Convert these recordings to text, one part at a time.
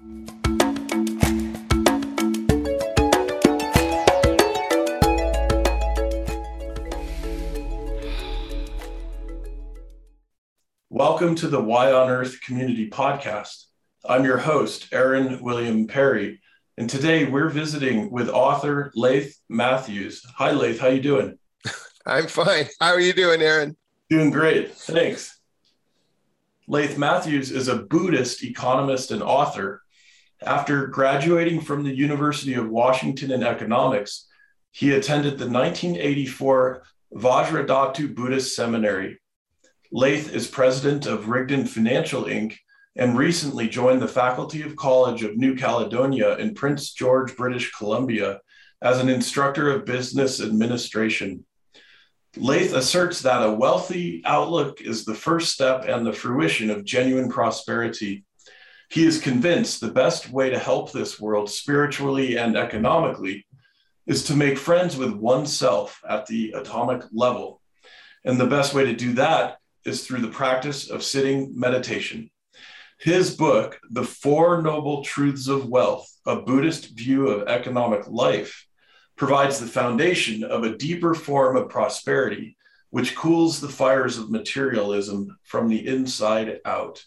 Welcome to the Y on Earth Community Podcast. I'm your host, Aaron William Perry, and today we're visiting with author Layth Matthews. Hi, Layth. How you doing? I'm fine. How are you doing, Aaron? Doing great. Thanks. Layth Matthews is a Buddhist economist and author. After graduating from the University of Washington in economics, he attended the 1984 Vajradhatu Buddhist Seminary Layth is president of Rigdon Financial Inc. and recently joined the faculty of College of New Caledonia in Prince George, British Columbia, as an instructor of business administration. Layth asserts that a wealthy outlook is the first step and the fruition of genuine prosperity. He is convinced the best way to help this world spiritually and economically is to make friends with oneself at the atomic level. And the best way to do that is through the practice of sitting meditation. His book, The Four Noble Truths of Wealth, a Buddhist view of economic life, provides the foundation of a deeper form of prosperity, which cools the fires of materialism from the inside out.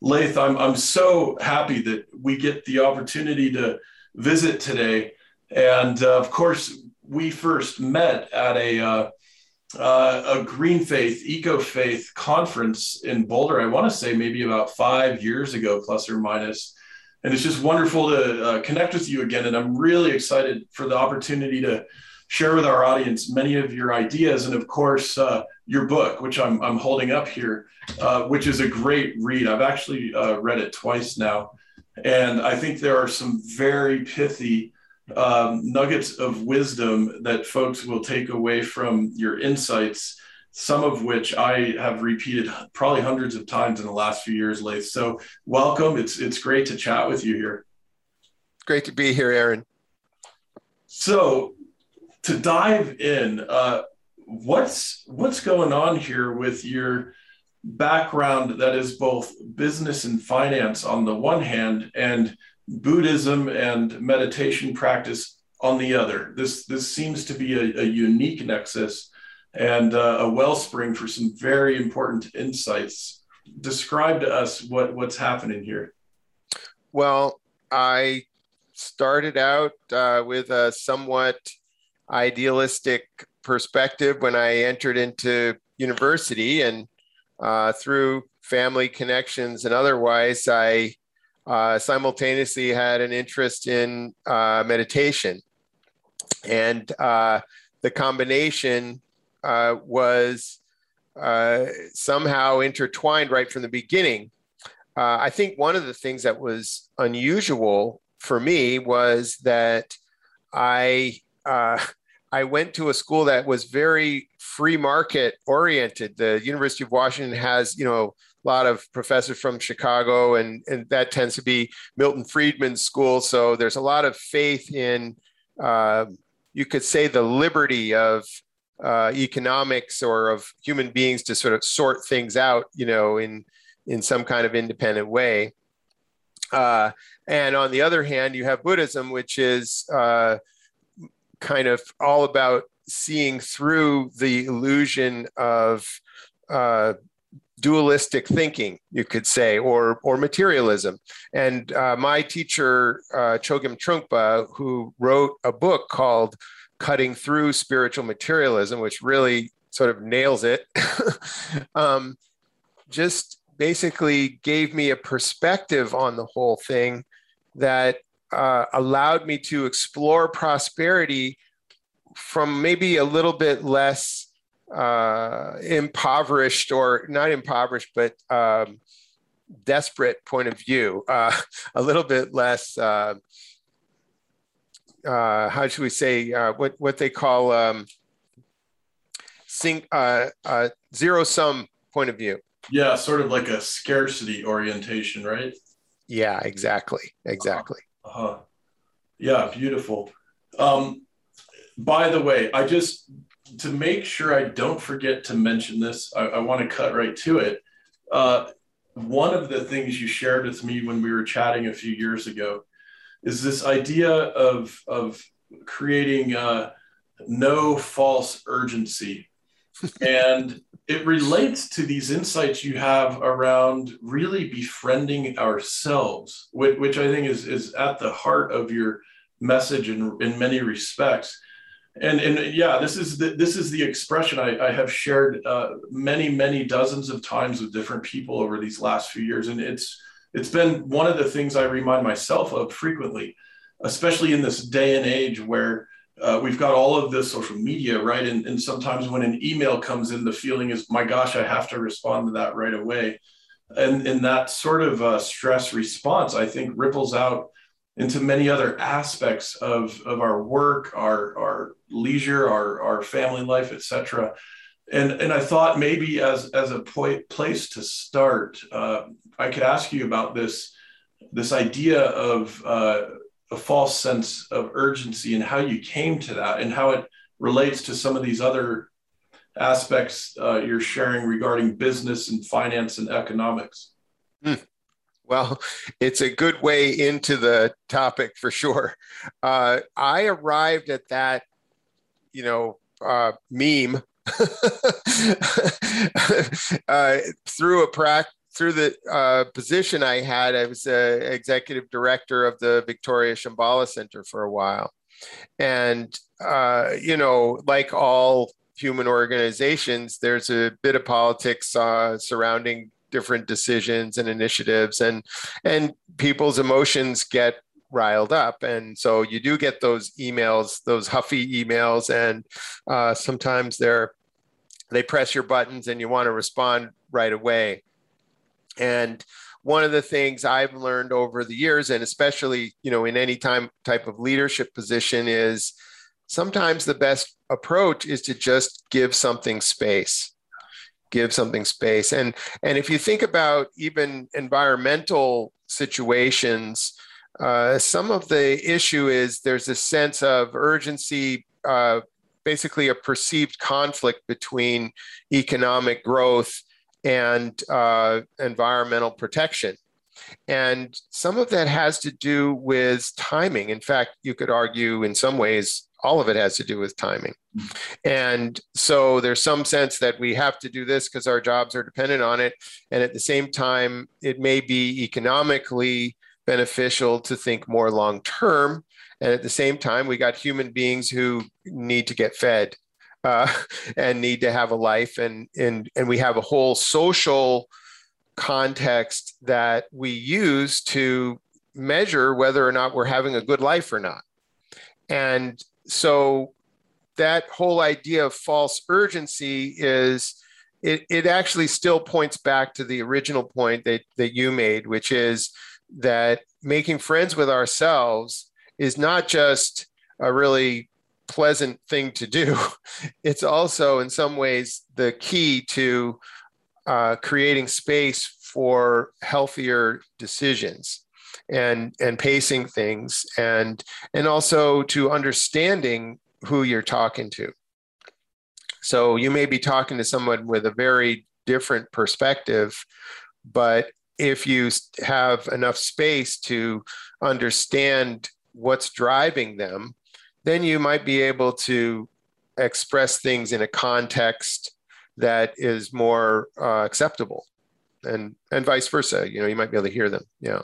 Layth, I'm, I'm so happy that we get the opportunity to visit today. And uh, of course, we first met at a uh, uh, a green faith, eco faith conference in Boulder. I want to say maybe about five years ago, plus or minus. And it's just wonderful to uh, connect with you again. And I'm really excited for the opportunity to share with our audience many of your ideas. And of course, uh, your book, which I'm, I'm holding up here, uh, which is a great read. I've actually uh, read it twice now. And I think there are some very pithy um, nuggets of wisdom that folks will take away from your insights, some of which I have repeated probably hundreds of times in the last few years, Layth. So welcome. It's it's great to chat with you here. Great to be here, Aaron. So to dive in, uh, what's what's going on here with your background that is both business and finance on the one hand and Buddhism and meditation practice on the other. This this seems to be a, a unique nexus and uh, a wellspring for some very important insights. Describe to us what what's happening here. Well, I started out uh, with a somewhat idealistic perspective when I entered into university, and uh, through family connections and otherwise, I uh, simultaneously had an interest in uh, meditation. And uh, the combination uh, was uh, somehow intertwined right from the beginning. I think one of the things that was unusual for me was that I I went to a school that was very free market oriented. The University of Washington has, you know, a lot of professors from Chicago, and, and that tends to be Milton Friedman's school. So there's a lot of faith in, uh, you could say, the liberty of uh, economics or of human beings to sort of sort things out, you know, in in some kind of independent way. Uh, and on the other hand, you have Buddhism, which is uh, kind of all about seeing through the illusion of uh, dualistic thinking, you could say, or or materialism. And uh, my teacher, uh, Chogyam Trungpa, who wrote a book called "Cutting Through Spiritual Materialism," which really sort of nails it, um, just basically gave me a perspective on the whole thing that uh, allowed me to explore prosperity from maybe a little bit less uh, impoverished or not impoverished, but um, desperate point of view, uh, a little bit less. Uh, uh, how should we say uh, what what they call um, sing, uh, uh, zero sum point of view? Yeah, sort of like a scarcity orientation, right? Yeah, exactly, exactly. Uh-huh. Yeah, beautiful. Um, by the way, I just to make sure I don't forget to mention this, I, I want to cut right to it. Uh, one of the things you shared with me when we were chatting a few years ago is this idea of of creating uh, no false urgency, and it relates to these insights you have around really befriending ourselves, which, which I think is is at the heart of your message in in many respects. And and yeah this is the, this is the expression i, I have shared uh, many many dozens of times with different people over these last few years. And it's it's been one of the things i remind myself of frequently especially in this day and age where uh, we've got all of this social media right and, and sometimes when an email comes in the feeling is my gosh i have to respond to that right away and and that sort of uh, stress response i think ripples out into many other aspects of, of our work, our, our leisure, our, our family life, etc. And, and I thought maybe as, as a place to start, uh, I could ask you about this, this idea of uh, a false sense of urgency and how you came to that and how it relates to some of these other aspects uh, you're sharing regarding business and finance and economics. Mm. Well, it's a good way into the topic for sure. Uh, I arrived at that, you know, uh, meme uh, through a practice through the uh, position I had, I was uh, executive director of the Victoria Shambhala Center for a while. And, uh, you know, like all human organizations, there's a bit of politics uh, surrounding different decisions and initiatives and and people's emotions get riled up and so you do get those emails those huffy emails and uh, sometimes they're they press your buttons and you want to respond right away and one of the things i've learned over the years and especially you know in any time type of leadership position is sometimes the best approach is to just give something space give something space. And and if you think about even environmental situations uh, some of the issue is there's a sense of urgency uh, basically a perceived conflict between economic growth and uh, environmental protection and some of that has to do with timing in fact you could argue in some ways all of it has to do with timing. And so there's some sense that we have to do this because our jobs are dependent on it. And at the same time, it may be economically beneficial to think more long term. And at the same time, we got human beings who need to get fed uh, and need to have a life. And, and, and we have a whole social context that we use to measure whether or not we're having a good life or not. And so that whole idea of false urgency is it, it actually still points back to the original point that, that you made, which is that making friends with ourselves is not just a really pleasant thing to do. It's also, in some ways, the key to uh, creating space for healthier decisions and and pacing things and and also to understanding who you're talking to so you may be talking to someone with a very different perspective but if you have enough space to understand what's driving them then you might be able to express things in a context that is more uh, acceptable and and vice versa you know you might be able to hear them yeah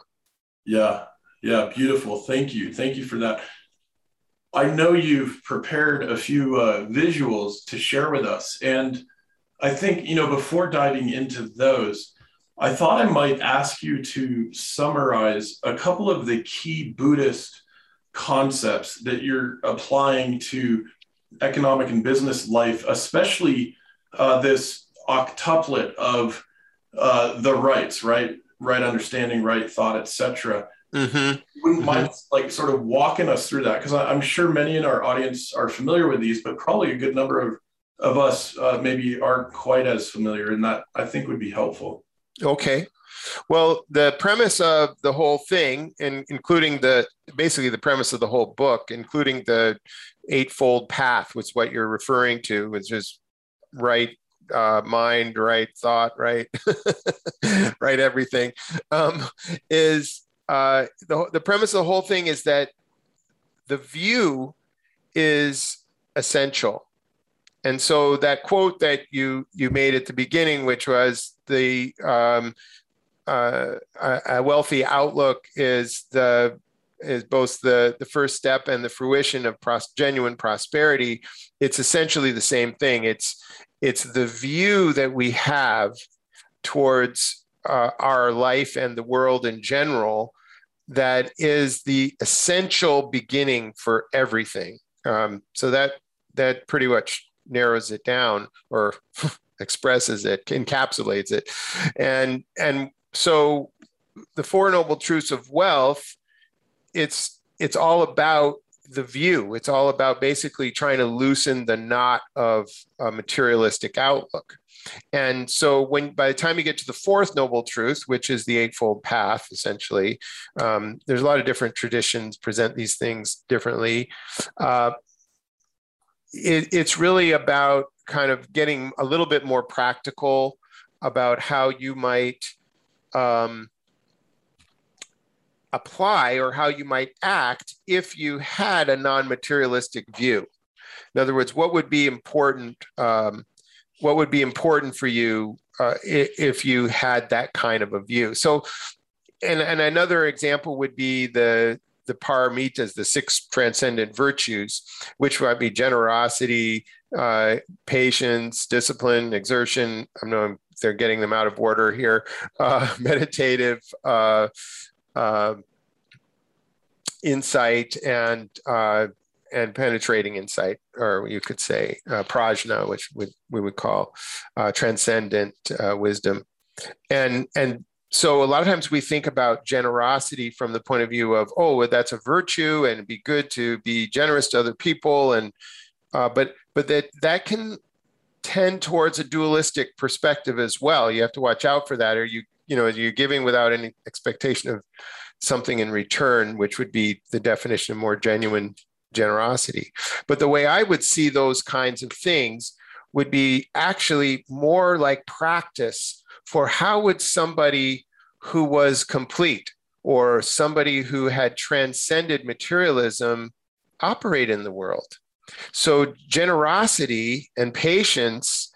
yeah, yeah, beautiful. Thank you. Thank you for that. I know you've prepared a few uh, visuals to share with us. And I think, you know, before diving into those, I thought I might ask you to summarize a couple of the key Buddhist concepts that you're applying to economic and business life, especially uh, this octuplet of uh, the rights, right? right understanding, right thought, etc. Mm-hmm. Wouldn't mm-hmm. mind like sort of walking us through that because I'm sure many in our audience are familiar with these, but probably a good number of of us uh, maybe aren't quite as familiar, and that I think would be helpful. Okay. Well, the premise of the whole thing, and including the basically the premise of the whole book, including the eightfold path, was what you're referring to, which is right, uh, mind, right thought, right, right everything, um, is uh, the the premise of the whole thing is that the view is essential. And so that quote that you you made at the beginning, which was the um, uh, a wealthy outlook is the is both the the first step and the fruition of pros- genuine prosperity. It's essentially the same thing. It's it's the view that we have towards uh, our life and the world in general that is the essential beginning for everything. Um, so that that pretty much narrows it down or expresses it, encapsulates it, and and so the four noble truths of wealth, it's it's all about the view. It's all about basically trying to loosen the knot of a materialistic outlook. And so, when by the time you get to the fourth noble truth, which is the eightfold path, essentially, um, there's a lot of different traditions present these things differently. Uh, it, it's really about kind of getting a little bit more practical about how you might um, apply or how you might act if you had a non-materialistic view. In other words, what would be important? Um, what would be important for you uh, if you had that kind of a view? So, and, and another example would be the the paramitas, the six transcendent virtues, which might be generosity, uh, patience, discipline, exertion. I know they're getting them out of order here. Uh, meditative, uh, uh insight, and uh, and penetrating insight, or you could say uh, prajna, which would, we would call transcendent wisdom, and and so a lot of times we think about generosity from the point of view of oh well, that's a virtue and it'd be good to be generous to other people and uh, but but that that can tend towards a dualistic perspective as well you have to watch out for that or you you know you're giving without any expectation of something in return which would be the definition of more genuine generosity but the way i would see those kinds of things would be actually more like practice for how would somebody who was complete or somebody who had transcended materialism operate in the world. So, generosity and patience,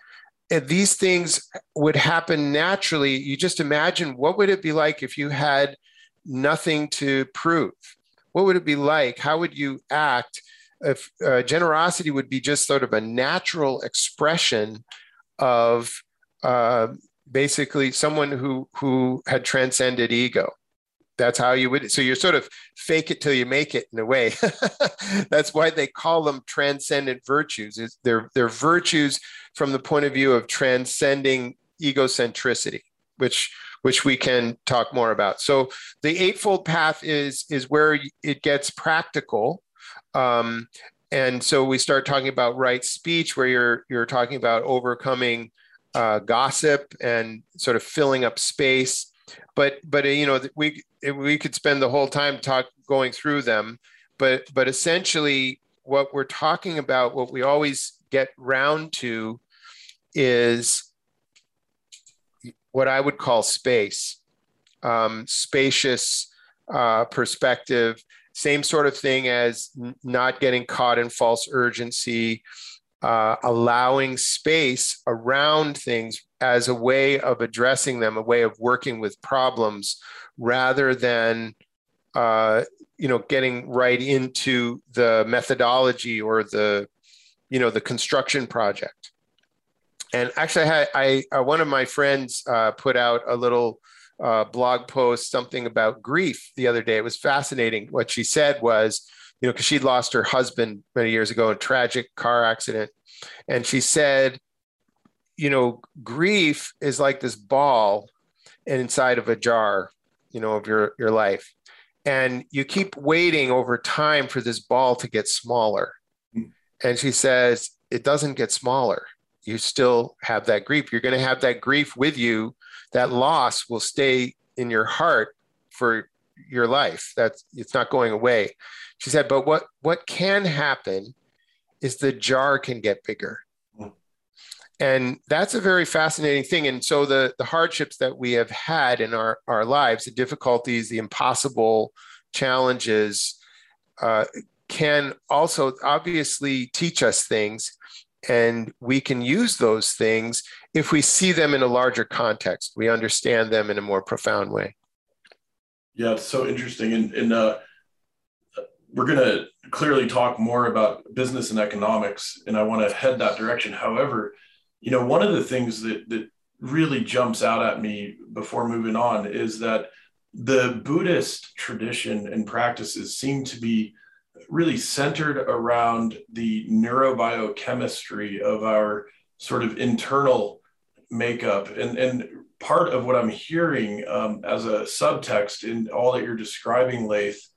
and these things would happen naturally. You just imagine what would it be like if you had nothing to prove? What would it be like? How would you act? If uh, generosity would be just sort of a natural expression of uh, basically someone who who had transcended ego that's how you would so you're sort of fake it till you make it in a way that's why they call them transcendent virtues they're, they're virtues from the point of view of transcending egocentricity which which we can talk more about so the eightfold path is is where it gets practical um, and so we start talking about right speech where you're you're talking about overcoming uh, gossip and sort of filling up space. But but you know we we could spend the whole time talk going through them. But but essentially, what we're talking about, what we always get round to, is what I would call space, um, spacious uh, perspective. Same sort of thing as not getting caught in false urgency, uh, allowing space around things as a way of addressing them, a way of working with problems, rather than uh, you know getting right into the methodology or the you know the construction project. And actually, I, I uh, one of my friends uh, put out a little uh, blog post, something about grief the other day. It was fascinating. What she said was you know, because she'd lost her husband many years ago in a tragic car accident. And she said, you know, grief is like this ball inside of a jar, you know, of your, your life. And you keep waiting over time for this ball to get smaller. And she says, it doesn't get smaller. You still have that grief. You're going to have that grief with you. That loss will stay in your heart for your life. That's it's not going away. She said, but what what can happen is the jar can get bigger. and that's a very fascinating thing and so the the hardships that we have had in our our lives the difficulties the impossible challenges uh, can also obviously teach us things and we can use those things if we see them in a larger context we understand them in a more profound way yeah it's so interesting. And, and uh, we're going to clearly talk more about business and economics and i want to head that direction. However you know one of the things that that really jumps out at me before moving on is that the buddhist tradition and practices seem to be really centered around the neurobiochemistry of our sort of internal makeup. And and part of what i'm hearing um, as a subtext in all that you're describing layth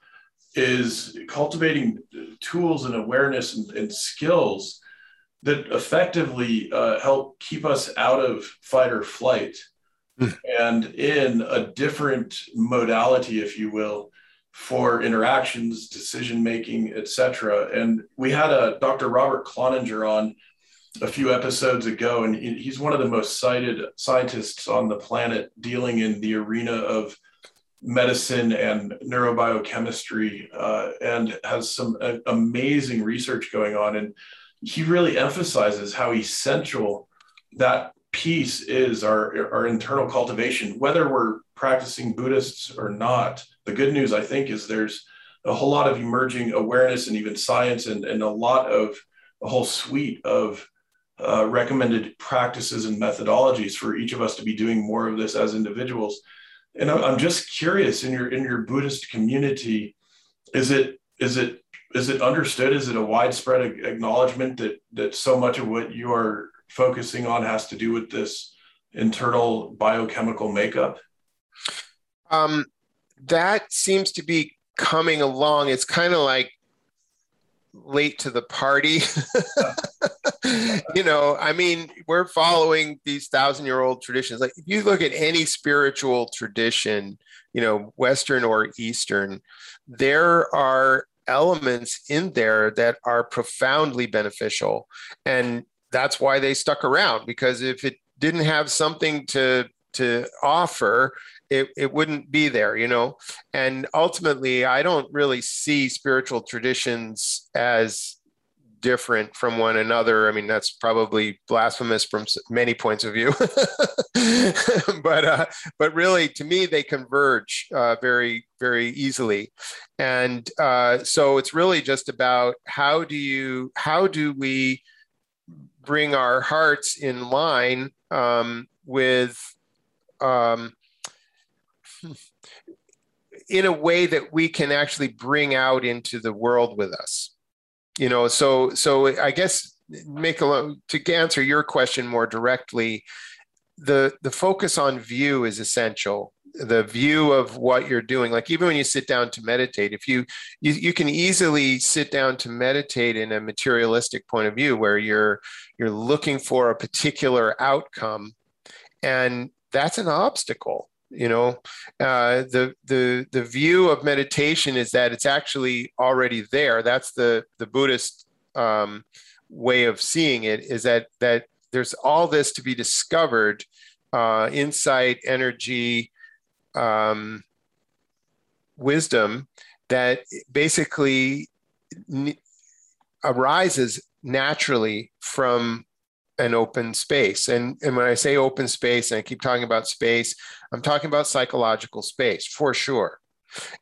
is cultivating tools and awareness and, and skills that effectively uh, help keep us out of fight or flight mm. and in a different modality if you will for interactions decision making etc and we had a dr robert cloninger on a few episodes ago and he's one of the most cited scientists on the planet dealing in the arena of medicine and neurobiochemistry uh, and has some uh, amazing research going on and he really emphasizes how essential that piece is our, our internal cultivation, whether we're practicing Buddhists or not. The good news, I think, is there's a whole lot of emerging awareness and even science and, and a lot of a whole suite of uh, recommended practices and methodologies for each of us to be doing more of this as individuals. And I'm just curious in your in your Buddhist community, is it is it is it understood? Is it a widespread acknowledgement that that so much of what you are focusing on has to do with this internal biochemical makeup? Um, that seems to be coming along. It's kind of like late to the party. you know, I mean, we're following these thousand year old traditions. Like, if you look at any spiritual tradition, you know, Western or Eastern, there are elements in there that are profoundly beneficial. And that's why they stuck around because if it didn't have something to to offer it, it wouldn't be there you know and ultimately i don't really see spiritual traditions as different from one another. I mean, that's probably blasphemous from many points of view, but uh, but really, to me, they converge uh, very very easily, and uh, so it's really just about how do you how do we bring our hearts in line um, with. Um, in a way that we can actually bring out into the world with us. You know so so i guess make a to answer your question more directly the the focus on view is essential. The view of what you're doing like even when you sit down to meditate if you, you you can easily sit down to meditate in a materialistic point of view where you're you're looking for a particular outcome and that's an obstacle you know uh, the the the view of meditation is that it's actually already there. That's the the buddhist um, way of seeing it is that that there's all this to be discovered uh, insight energy um, wisdom that basically n- arises naturally from an open space. And, and when I say open space, and I keep talking about space, I'm talking about psychological space for sure.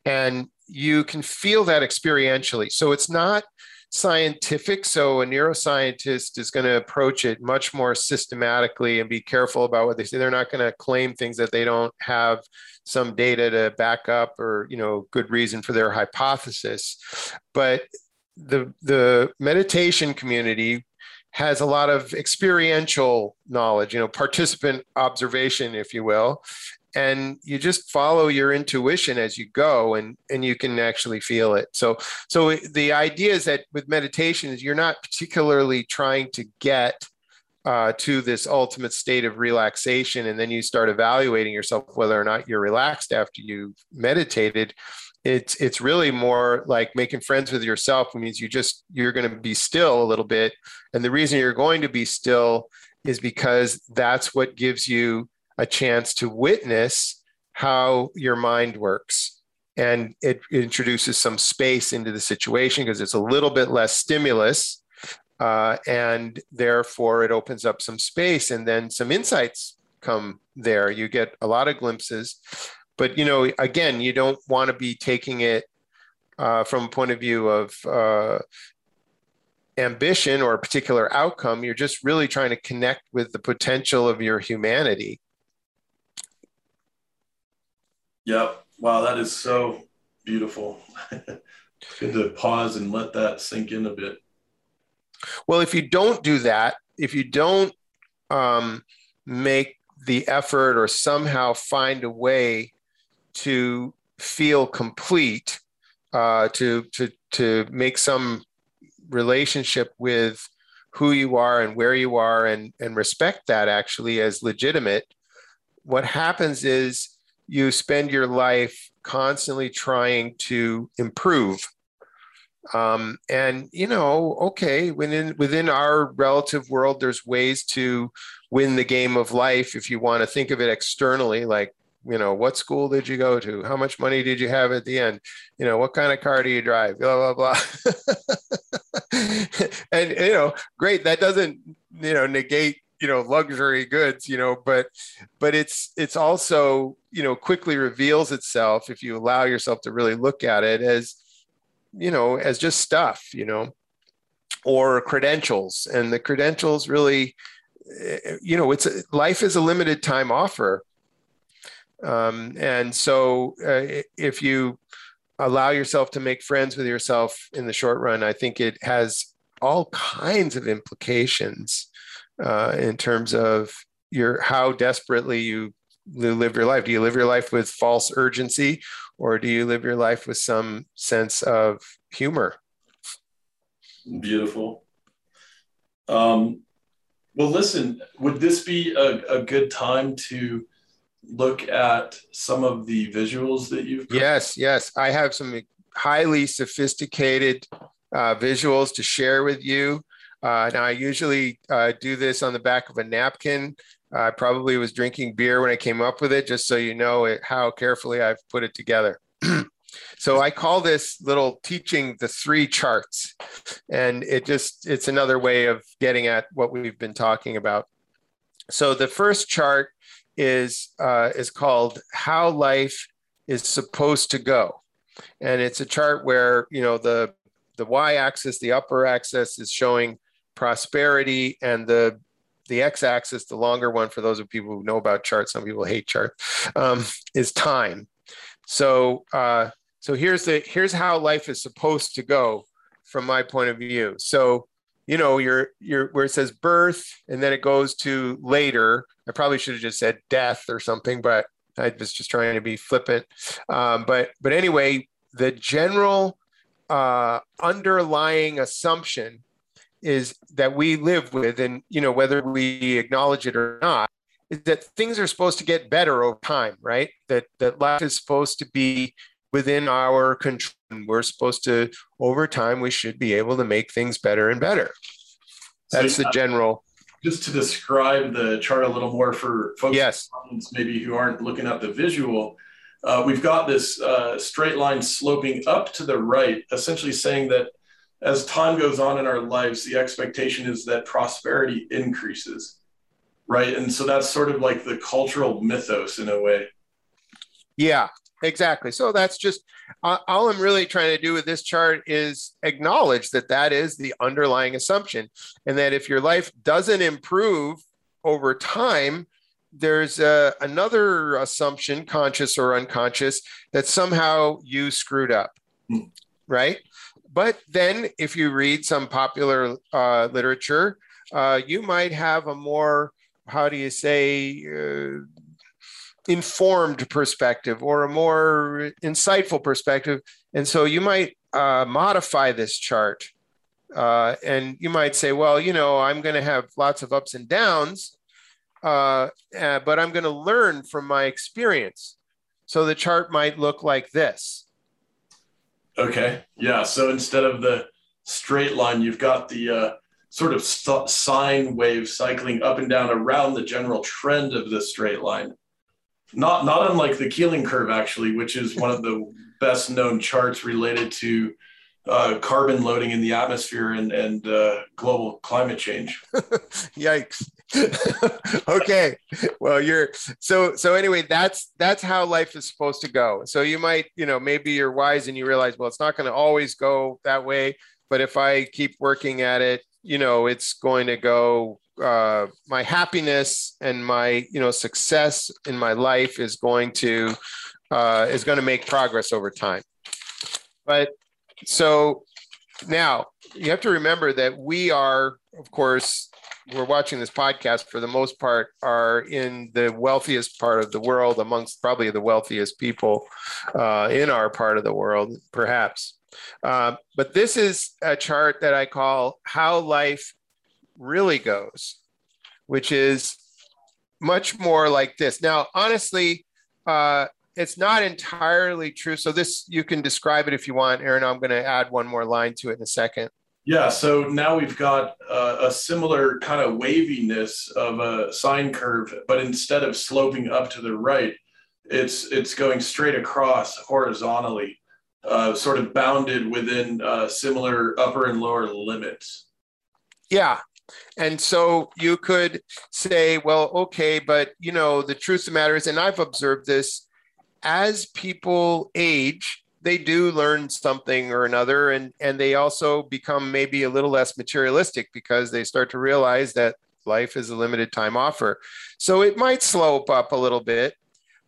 And you can feel that experientially. So it's not scientific. So a neuroscientist is going to approach it much more systematically and be careful about what they say. They're not going to claim things that they don't have some data to back up or, you know, good reason for their hypothesis. But the the meditation community has a lot of experiential knowledge, you know, participant observation, if you will. And you just follow your intuition as you go and, and you can actually feel it. So so the idea is that with meditation is you're not particularly trying to get uh, to this ultimate state of relaxation and then you start evaluating yourself whether or not you're relaxed after you've meditated it's it's really more like making friends with yourself means you just you're going to be still a little bit and the reason you're going to be still is because that's what gives you a chance to witness how your mind works. And it introduces some space into the situation because it's a little bit less stimulus. Uh, and therefore, it opens up some space and then some insights come there. You get a lot of glimpses. But, you know, again, you don't want to be taking it uh, from a point of view of uh, ambition or a particular outcome. You're just really trying to connect with the potential of your humanity. Yep. Wow, that is so beautiful. Good to pause and let that sink in a bit. Well, if you don't do that, if you don't um, make the effort or somehow find a way to feel complete, uh, to to to make some relationship with who you are and where you are and, and respect that actually as legitimate, what happens is you spend your life constantly trying to improve. Um, and you know, okay, within within our relative world, there's ways to win the game of life if you want to think of it externally, like you know, what school did you go to? How much money did you have at the end? You know, what kind of car do you drive? Blah, blah, blah. and, you know, great. That doesn't, you know, negate, you know, luxury goods, you know, but, but it's, it's also, you know, quickly reveals itself if you allow yourself to really look at it as, you know, as just stuff, you know, or credentials. And the credentials really, eh, you know, it's life is a limited time offer um, and so, uh, if you allow yourself to make friends with yourself in the short run, I think it has all kinds of implications uh, in terms of your how desperately you live your life. Do you live your life with false urgency, or do you live your life with some sense of humor? Beautiful. Um, well, listen, would this be a, a good time to look at some of the visuals that you've yes yes. I have some highly sophisticated uh, visuals to share with you. Uh, now i usually uh, do this on the back of a napkin. I probably was drinking beer when i came up with it just so you know it, how carefully i've put it together. So i call this little teaching the three charts and it just it's another way of getting at what we've been talking about. So the first chart is uh, is called "How Life is Supposed to Go," and it's a chart where you know the the y-axis, the upper axis, is showing prosperity, and the the x-axis, the longer one for those of people who know about charts, some people hate charts, um, is time. So uh, so here's the here's how life is supposed to go from my point of view. So you know, you're you're where it says birth and then it goes to later. I probably should have just said death or something, but I was just trying to be flippant. Um, but but anyway, the general uh, underlying assumption is that we live with, and you know whether we acknowledge it or not, is that things are supposed to get better over time, right? That that life is supposed to be within our control. We're supposed to, over time, we should be able to make things better and better. That's so, the general. Just to describe the chart a little more for folks yes. maybe who aren't looking at the visual, uh, we've got this uh, straight line sloping up to the right, essentially saying that as time goes on in our lives, the expectation is that prosperity increases, right? And so that's sort of like the cultural mythos in a way. Yeah, Exactly. So that's just uh, all I'm really trying to do with this chart is acknowledge that that is the underlying assumption, and that if your life doesn't improve over time, there's uh, another assumption, conscious or unconscious, that somehow you screwed up, mm. right? But then, if you read some popular uh, literature, uh, you might have a more, how do you say, uh, informed perspective or a more insightful perspective. And so you might uh, modify this chart. Uh, and you might say, well, you know, I'm going to have lots of ups and downs, uh, uh, but I'm going to learn from my experience. So the chart might look like this. Okay. Yeah. So instead of the straight line, you've got the uh, sort of st- sine wave cycling up and down around the general trend of the straight line. Not not unlike the Keeling curve, actually, which is one of the best known charts related to uh, carbon loading in the atmosphere and, and uh, global climate change. Yikes. okay. Well, you're so so anyway, that's that's how life is supposed to go. So you might, you know, maybe you're wise and you realize, well, it's not going to always go that way, but if I keep working at it, you know, it's going to go uh, my happiness and my, you know, success in my life is going to uh, is going to make progress over time. But so now you have to remember that we are, of course, we're watching this podcast for the most part are in the wealthiest part of the world amongst probably the wealthiest people uh, in our part of the world perhaps uh, but this is a chart that i call how life really goes which is much more like this now honestly uh, it's not entirely true. So this you can describe it if you want, Aaron. I'm going to add one more line to it in a second. Yeah. So now we've got uh, a similar kind of waviness of a sine curve, but instead of sloping up to the right, it's it's going straight across horizontally, uh, sort of bounded within uh, similar upper and lower limits. Yeah. And so you could say, well, okay, but you know, the truth of the matter is, and I've observed this as people age, they do learn something or another and and they also become maybe a little less materialistic because they start to realize that life is a limited time offer. So it might slope up a little bit,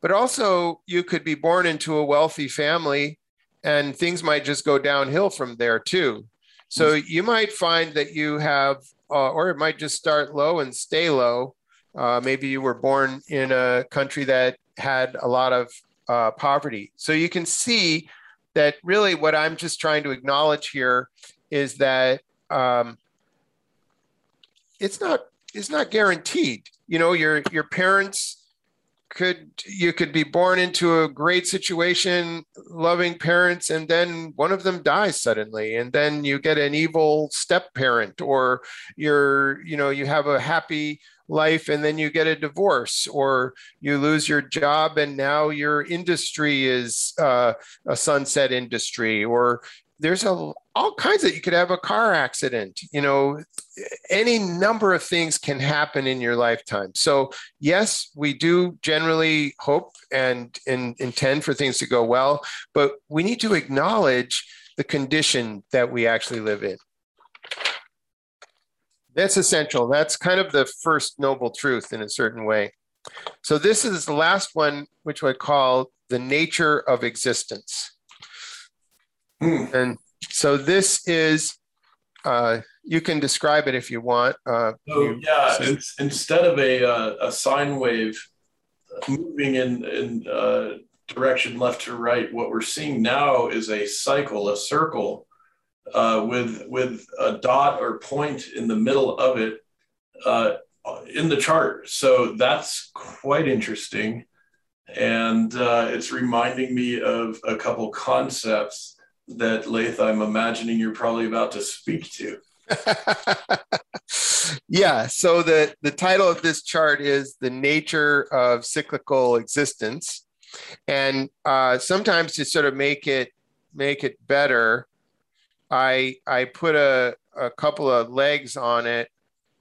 but also you could be born into a wealthy family and things might just go downhill from there too. So mm-hmm. you might find that you have, uh, or it might just start low and stay low. Uh, maybe you were born in a country that had a lot of uh, poverty. So you can see that really what I'm just trying to acknowledge here is that um, it's not it's not guaranteed. You know, your your parents could you could be born into a great situation loving parents and then one of them dies suddenly and then you get an evil step parent or you're you know you have a happy life and then you get a divorce or you lose your job and now your industry is uh, a sunset industry or there's a all kinds of you could have a car accident you know any number of things can happen in your lifetime so yes we do generally hope and, and intend for things to go well but we need to acknowledge the condition that we actually live in that's essential. That's kind of the first noble truth in a certain way. So, this is the last one, which I call the nature of existence. Mm. And so, this is, uh, you can describe it if you want. Uh, so, you, yeah, so, instead of a, uh, a sine wave moving in, in uh, direction left to right, what we're seeing now is a cycle, a circle uh, with with a dot or point in the middle of it uh, in the chart. So that's quite interesting, and uh, it's reminding me of a couple concepts that Layth, I'm imagining you're probably about to speak to. yeah. So the the title of this chart is the nature of cyclical existence, and uh, sometimes to sort of make it make it better I I put a a couple of legs on it,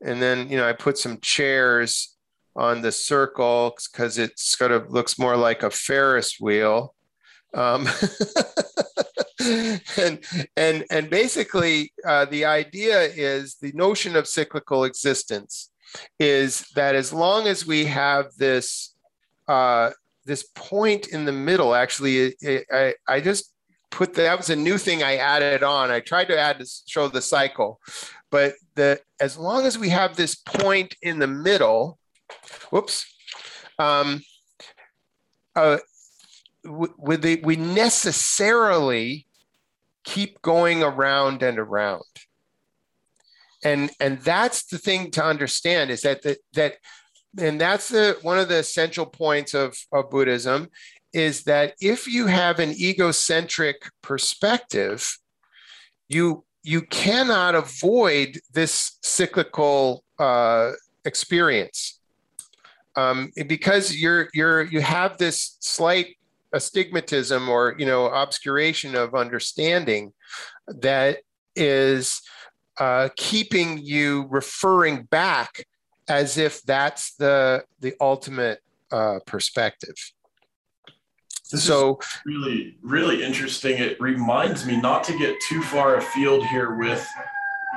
and then you know I put some chairs on the circle because it sort of looks more like a Ferris wheel. Um, and and and basically uh, the idea is the notion of cyclical existence is that as long as we have this uh, this point in the middle actually it, it, I, I just put that was a new thing I added on. I tried to add to show the cycle, but the as long as we have this point in the middle, whoops, um, uh, with the, we necessarily keep going around and around. And and that's the thing to understand is that the, that and that's the one of the essential points of, of Buddhism is that if you have an egocentric perspective, you you cannot avoid this cyclical uh, experience um, because you're you're you have this slight astigmatism or you know obscuration of understanding that is uh, keeping you referring back as if that's the the ultimate uh, perspective. This so really, really interesting. It reminds me not to get too far afield here with,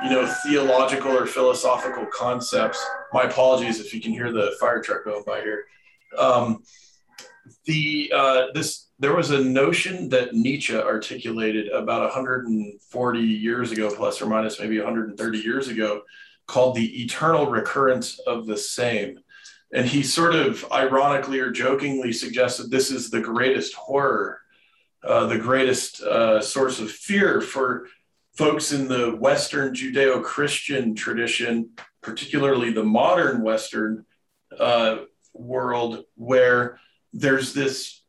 you know, theological or philosophical concepts. My apologies if you can hear the fire truck going by here. Um, the uh, this there was a notion that Nietzsche articulated about 140 years ago, plus or minus maybe 130 years ago, called the eternal recurrence of the same. And he sort of ironically or jokingly suggested this is the greatest horror, uh, the greatest uh, source of fear for folks in the Western Judeo Christian tradition, particularly the modern Western uh, world, where there's this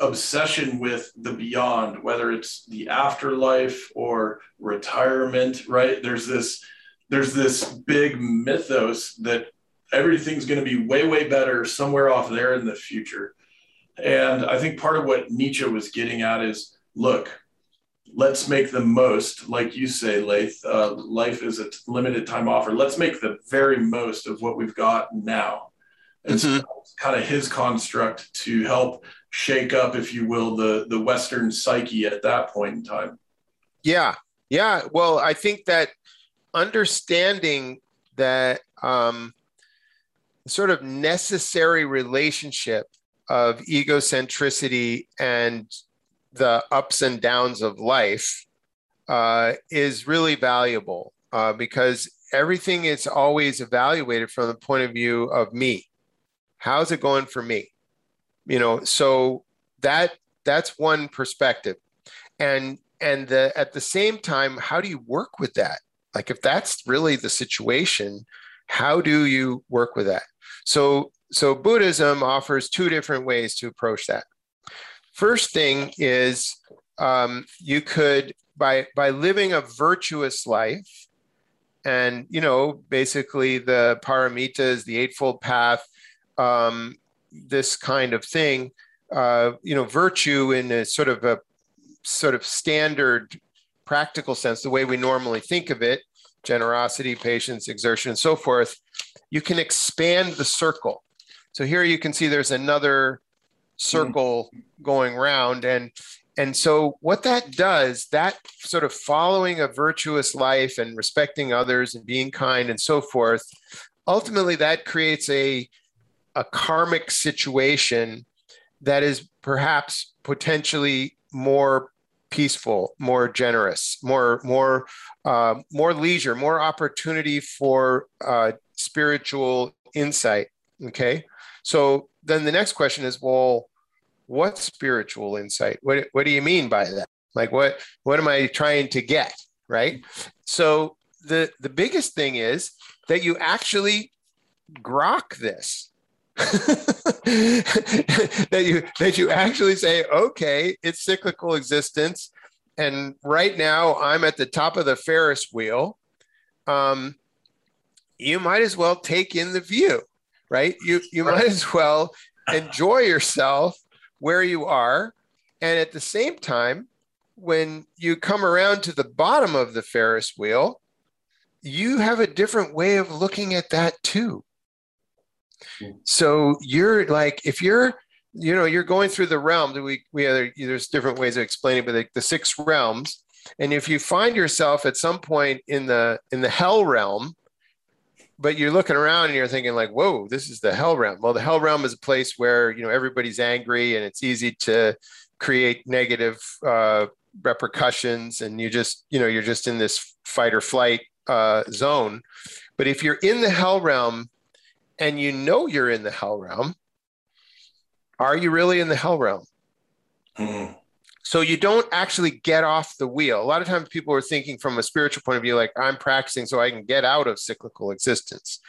obsession with the beyond, whether it's the afterlife or retirement, right? There's this there's this big mythos that everything's going to be way, way better somewhere off there in the future. And I think part of what Nietzsche was getting at is look, let's make the most, like you say, Layth, uh, life is a limited time offer. Let's make the very most of what we've got now. And mm-hmm. so kind of his construct to help shake up, if you will, the, the Western psyche at that point in time. Yeah. Yeah. Well, I think that understanding that um, sort of necessary relationship of egocentricity and the ups and downs of life uh, is really valuable uh, because everything is always evaluated from the point of view of me. How's it going for me? You know, so that that's one perspective, and and the, at the same time, how do you work with that? Like, if that's really the situation, how do you work with that? So, so Buddhism offers two different ways to approach that. First thing is um, you could by by living a virtuous life, and you know basically the paramitas, the eightfold path, um, this kind of thing. Uh, you know, virtue in a sort of a sort of standard practical sense, the way we normally think of it, generosity, patience, exertion, and so forth, you can expand the circle. So here you can see there's another circle going round and and so what that does that sort of following a virtuous life and respecting others and being kind and so forth ultimately that creates a a karmic situation that is perhaps potentially more peaceful, more generous, more more uh, more leisure, more opportunity for uh, spiritual insight. Okay, so then the next question is, well, what spiritual insight? What what do you mean by that? Like what what am I trying to get? Right. So the the biggest thing is that you actually grok this that you that you actually say, okay, it's cyclical existence, and right now I'm at the top of the Ferris wheel. Um, you might as well take in the view, right? You you might as well enjoy yourself where you are, and at the same time, when you come around to the bottom of the Ferris wheel, you have a different way of looking at that too so you're like, if you're, you know, you're going through the realms. We we have, there's different ways of explaining, but the, the six realms. And if you find yourself at some point in the in the hell realm, but you're looking around and you're thinking like, whoa, this is the hell realm. Well, the hell realm is a place where you know everybody's angry and it's easy to create negative uh, repercussions, and you just you know you're just in this fight or flight uh, zone. But if you're in the hell realm and you know you're in the hell realm, are you really in the hell realm? Mm-hmm. So you don't actually get off the wheel. A lot of times people are thinking from a spiritual point of view, like I'm practicing so I can get out of cyclical existence.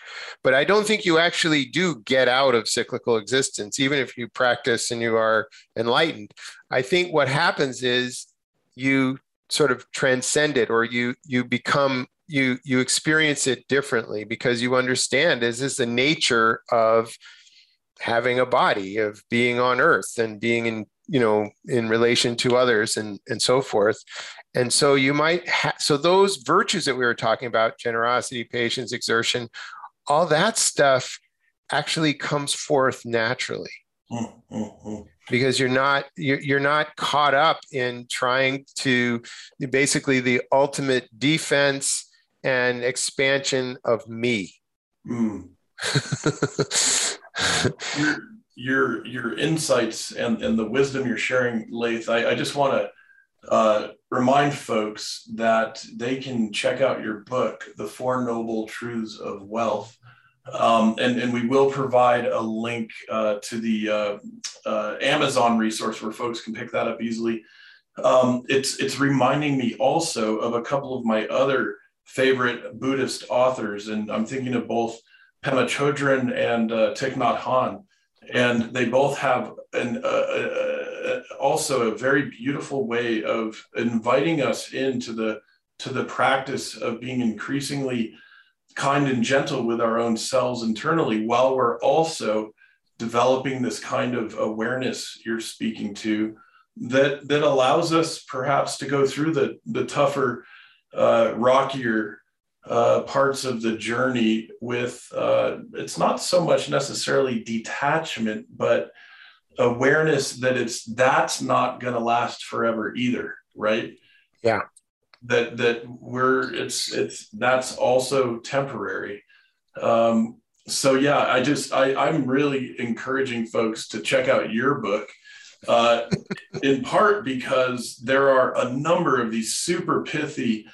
But I don't think you actually do get out of cyclical existence, even if you practice and you are enlightened. I think what happens is you sort of transcend it or you you become you you experience it differently because you understand is this the nature of having a body of being on earth and being in you know in relation to others and and so forth and so you might ha- so those virtues that we were talking about generosity patience exertion all that stuff actually comes forth naturally mm-hmm. because you're not you're, you're not caught up in trying to basically the ultimate defense and expansion of me mm. your, your your insights and and the wisdom you're sharing Layth I, I just want to uh, remind folks that they can check out your book, The Four Noble Truths of Wealth. Um, and, and we will provide a link uh, to the uh, uh, Amazon resource where folks can pick that up easily. Um, it's, it's reminding me also of a couple of my other favorite Buddhist authors, and I'm thinking of both Pema Chodron and uh, Thich Nhat Hanh, and they both have an, uh, uh, also a very beautiful way of inviting us into the to the practice of being increasingly kind and gentle with our own selves internally while we're also developing this kind of awareness you're speaking to that that allows us perhaps to go through the the tougher uh, rockier uh, parts of the journey with uh, it's not so much necessarily detachment but awareness that it's that's not going to last forever either right? Yeah. That that we're it's it's that's also temporary. Um so yeah i just i i'm really encouraging folks to check out your book uh in part because there are a number of these super pithy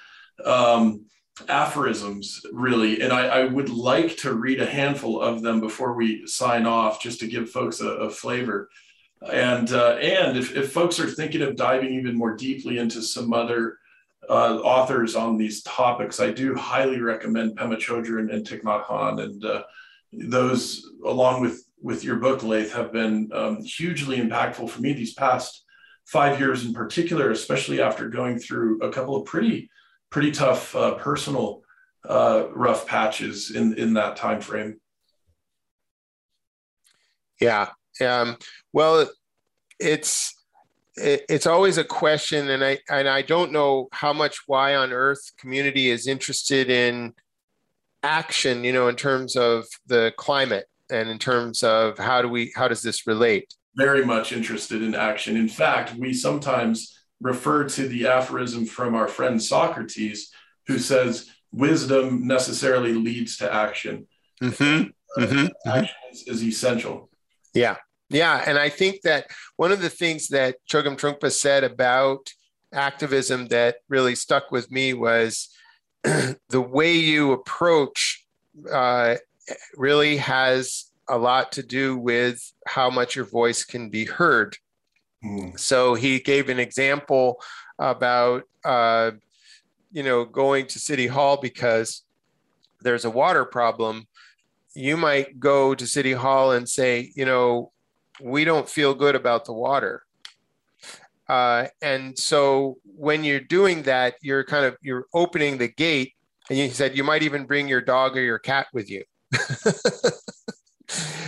um aphorisms really. And I, I, would like to read a handful of them before we sign off just to give folks a, a flavor. And uh, and if, if folks are thinking of diving even more deeply into some other uh, authors on these topics i do highly recommend pema chodron and Thich Nhat Hanh. And uh, those along with with your book Layth have been um, hugely impactful for me these past five years in particular especially after going through a couple of pretty pretty tough uh, personal uh, rough patches in in that time frame. Yeah. Um, well, it's it, it's always a question, and I and I don't know how much Y on Earth community is interested in action. You know, in terms of the climate and in terms of how do we how does this relate? Very much interested in action. In fact, we sometimes refer to the aphorism from our friend Socrates, who says, wisdom necessarily leads to action. Mm-hmm. Uh, mm-hmm. Action is, is, essential. Yeah. Yeah. And I think that one of the things that Chogyam Trungpa said about activism that really stuck with me was the way you approach uh, really has a lot to do with how much your voice can be heard. Hmm. So he gave an example about, uh, you know, going to City Hall because there's a water problem. You might go to City Hall and say, you know, we don't feel good about the water. Uh, and so when you're doing that, you're kind of you're opening the gate, and you said you might even bring your dog or your cat with you.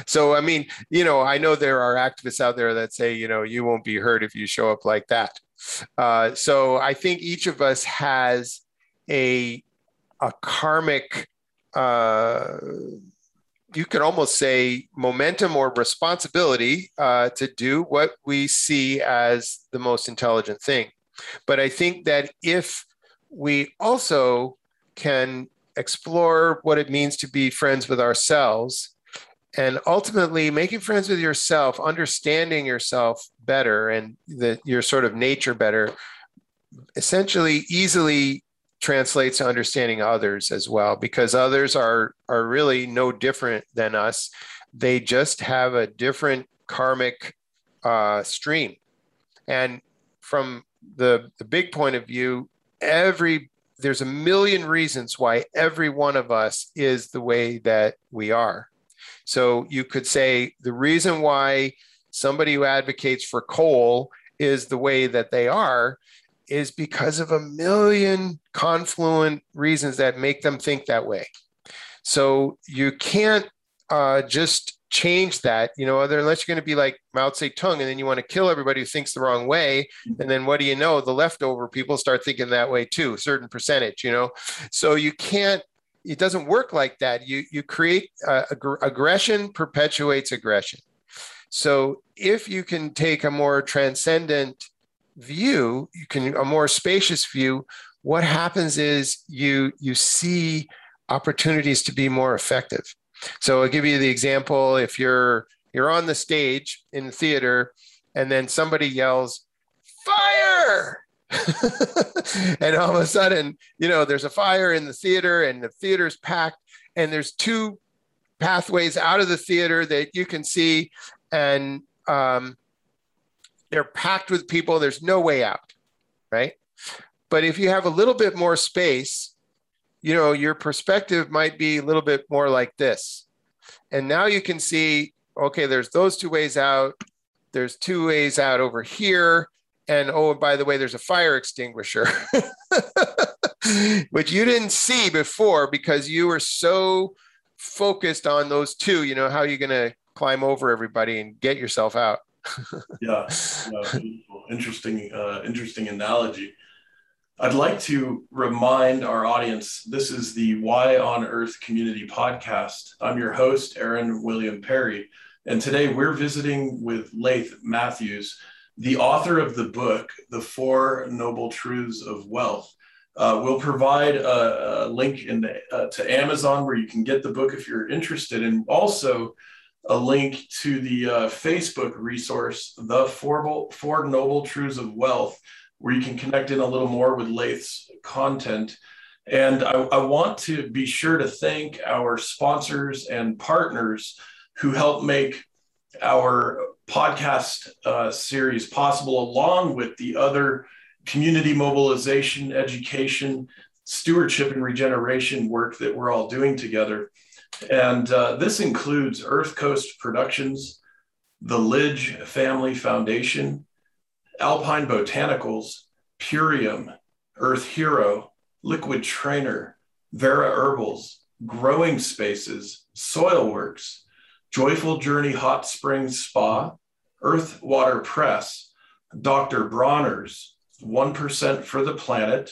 so i mean you know i know there are activists out there that say you know you won't be hurt if you show up like that. Uh, so i think each of us has a a karmic uh, you could almost say momentum or responsibility uh, to do what we see as the most intelligent thing. But i think that if we also can explore what it means to be friends with ourselves and ultimately making friends with yourself understanding yourself better and your sort of nature better essentially easily translates to understanding others as well because others are are really no different than us. They just have a different karmic uh, stream. And from the the big point of view every there's a million reasons why every one of us is the way that we are so you could say the reason why somebody who advocates for coal is the way that they are is because of a million confluent reasons that make them think that way. So you can't uh, just change that, you know, other unless you're going to be like Mao Zedong and then you want to kill everybody who thinks the wrong way. And then what do you know? The leftover people start thinking that way too, certain percentage, you know. So you can't it doesn't work like that. You you create uh, ag- aggression perpetuates aggression. So if you can take a more transcendent view, you can a more spacious view. What happens is you you see opportunities to be more effective. So I'll give you the example. If you're you're on the stage in the theater, and then somebody yells, "Fire!" and all of a sudden, you know, there's a fire in the theater and the theater's packed, and there's two pathways out of the theater that you can see, and um, they're packed with people. There's no way out, right? But if you have a little bit more space, you know, your perspective might be a little bit more like this. And now you can see, okay, there's those two ways out. There's two ways out over here and oh and by the way there's a fire extinguisher which you didn't see before because you were so focused on those two. You know how you're going to climb over everybody and get yourself out. Yeah, yeah interesting uh, interesting analogy. I'd like to remind our audience this is the Y on Earth community podcast. I'm your host aaron william perry and today we're visiting with layth matthews the author of the book, The Four Noble Truths of Wealth, uh, will provide a, a link in the, uh, to Amazon where you can get the book if you're interested, and also a link to the uh, Facebook resource, The Four, Four Noble Truths of Wealth, where you can connect in a little more with Layth's content. And I, I want to be sure to thank our sponsors and partners who help make our podcast uh, series possible, along with the other community mobilization, education, stewardship, and regeneration work that we're all doing together. And uh, this includes Earth Coast Productions, the Lidge Family Foundation, Alpine Botanicals, Purium, Earth Hero, Liquid Trainer, Vera Herbals, Growing Spaces, Soilworks, Joyful Journey Hot Springs Spa, Earth Water Press, Dr. Bronner's, 1% for the Planet,